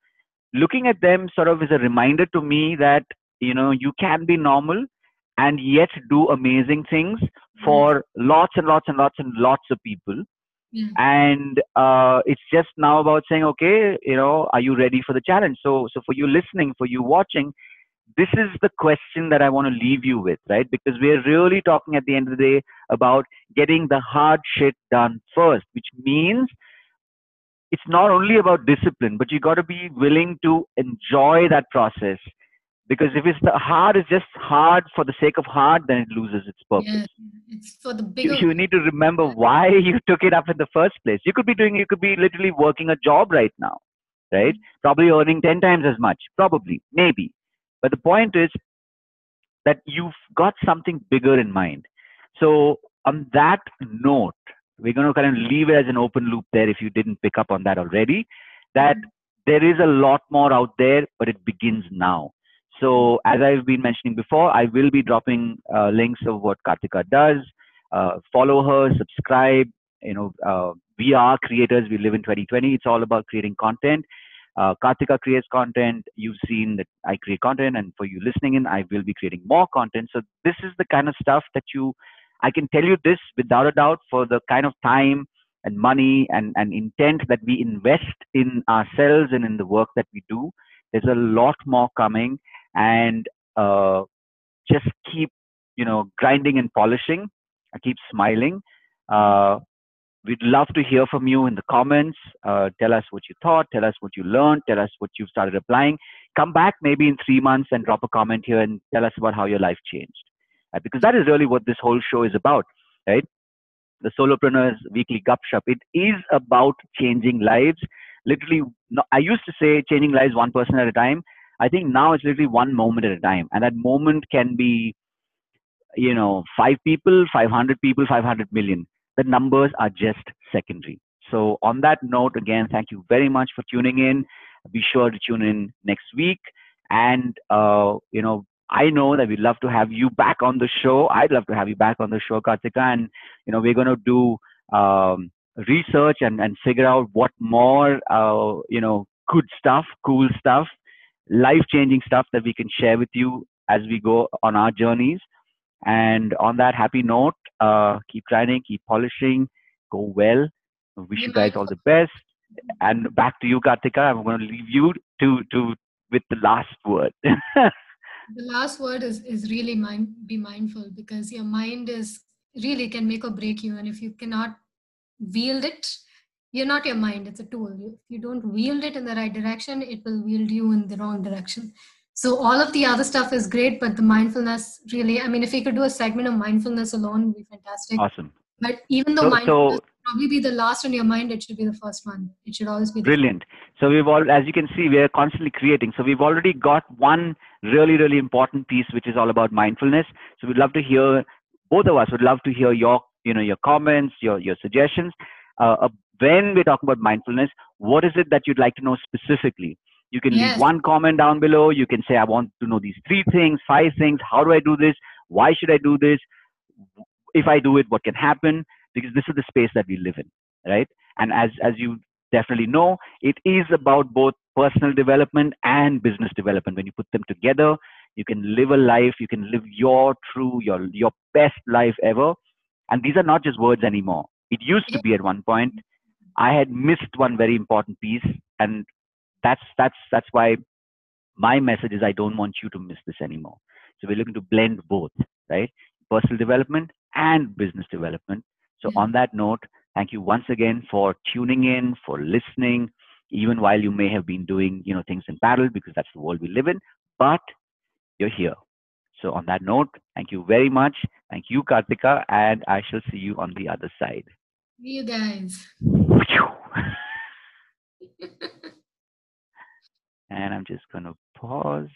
Looking at them sort of is a reminder to me that, you know, you can be normal and yet do amazing things for lots and lots and lots and lots of people. Yeah. and uh, it's just now about saying okay you know are you ready for the challenge? So so for you listening for you watching this is the question that i want to leave you with right? Because we're really talking at the end of the day about getting the hard shit done first which means it's not only about discipline but you got to be willing to enjoy that process because if it's the hard is just hard for the sake of hard then it loses its purpose Yeah, it's for the bigger. you need to remember why you took it up in the first place. You could be doing, you could be literally working a job right now, right? Mm-hmm. Probably earning 10 times as much, probably, maybe. But the point is that you've got something bigger in mind. So, on that note, we're going to kind of leave it as an open loop there if you didn't pick up on that already. That mm-hmm. there is a lot more out there, but it begins now. So, as I've been mentioning before, I will be dropping uh, links of what Kartika does. Uh, follow her, subscribe, you know, uh, we are creators. We live in 2020. It's all about creating content. Uh, Kartika creates content. You've seen that I create content, and for you listening in, I will be creating more content. So this is the kind of stuff that you, I can tell you this without a doubt for the kind of time and money and, and intent that we invest in ourselves and in the work that we do. There's a lot more coming, and uh, just keep, you know, grinding and polishing. I keep smiling. Uh, we'd love to hear from you in the comments. Uh, tell us what you thought. Tell us what you learned. Tell us what you've started applying. Come back maybe in three months and drop a comment here and tell us about how your life changed. Uh, because that is really what this whole show is about, right? The Solopreneurs Weekly Gup Shop. It is about changing lives. Literally, I used to say changing lives one person at a time. I think now it's literally one moment at a time. And that moment can be, you know, five people, 500 people, 500 million the numbers are just secondary. So, on that note, again, thank you very much for tuning in. Be sure to tune in next week. And, uh, you know, I know that we'd love to have you back on the show. I'd love to have you back on the show, Kartika. And, you know, we're going to do um, research and, and figure out what more, uh, you know, good stuff, cool stuff, life changing stuff that we can share with you as we go on our journeys. And on that happy note, uh, keep grinding, keep polishing, go well. Wish you guys all the best. And back to you, Kartika. I'm going to leave you to to with the last word. the last word is is really mind be mindful because your mind is really can make or break you, and if you cannot wield it, you're not your mind. It's a tool. If you don't wield it in the right direction, it will wield you in the wrong direction. So all of the other stuff is great but the mindfulness really i mean if we could do a segment of mindfulness alone would be fantastic. Awesome. But even though so, mindfulness so, probably be the last on your mind it should be the first one. It should always be brilliant. So we've all as you can see we are constantly creating. So we've already got one really really important piece which is all about mindfulness. So we'd love to hear both of us would love to hear your you know your comments your your suggestions. Uh, uh when we're talking about mindfulness what is it that you'd like to know specifically you can yes. leave one comment down below. You can say, I want to know these three things, five things. How do I do this? Why should I do this? If I do it, what can happen? Because this is the space that we live in, right? And as, as you definitely know, it is about both personal development and business development. When you put them together, you can live a life, you can live your true, your, your best life ever. And these are not just words anymore. It used to be at one point. I had missed one very important piece, and that's that's that's why my message is I don't want you to miss this anymore. So we're looking to blend both, right? Personal development and business development. So mm-hmm. on that note, thank you once again for tuning in, for listening, even while you may have been doing, you know, things in parallel because that's the world we live in, but you're here. So on that note, thank you very much. Thank you, Kartika, and I shall see you on the other side. You guys. and I'm just going to pause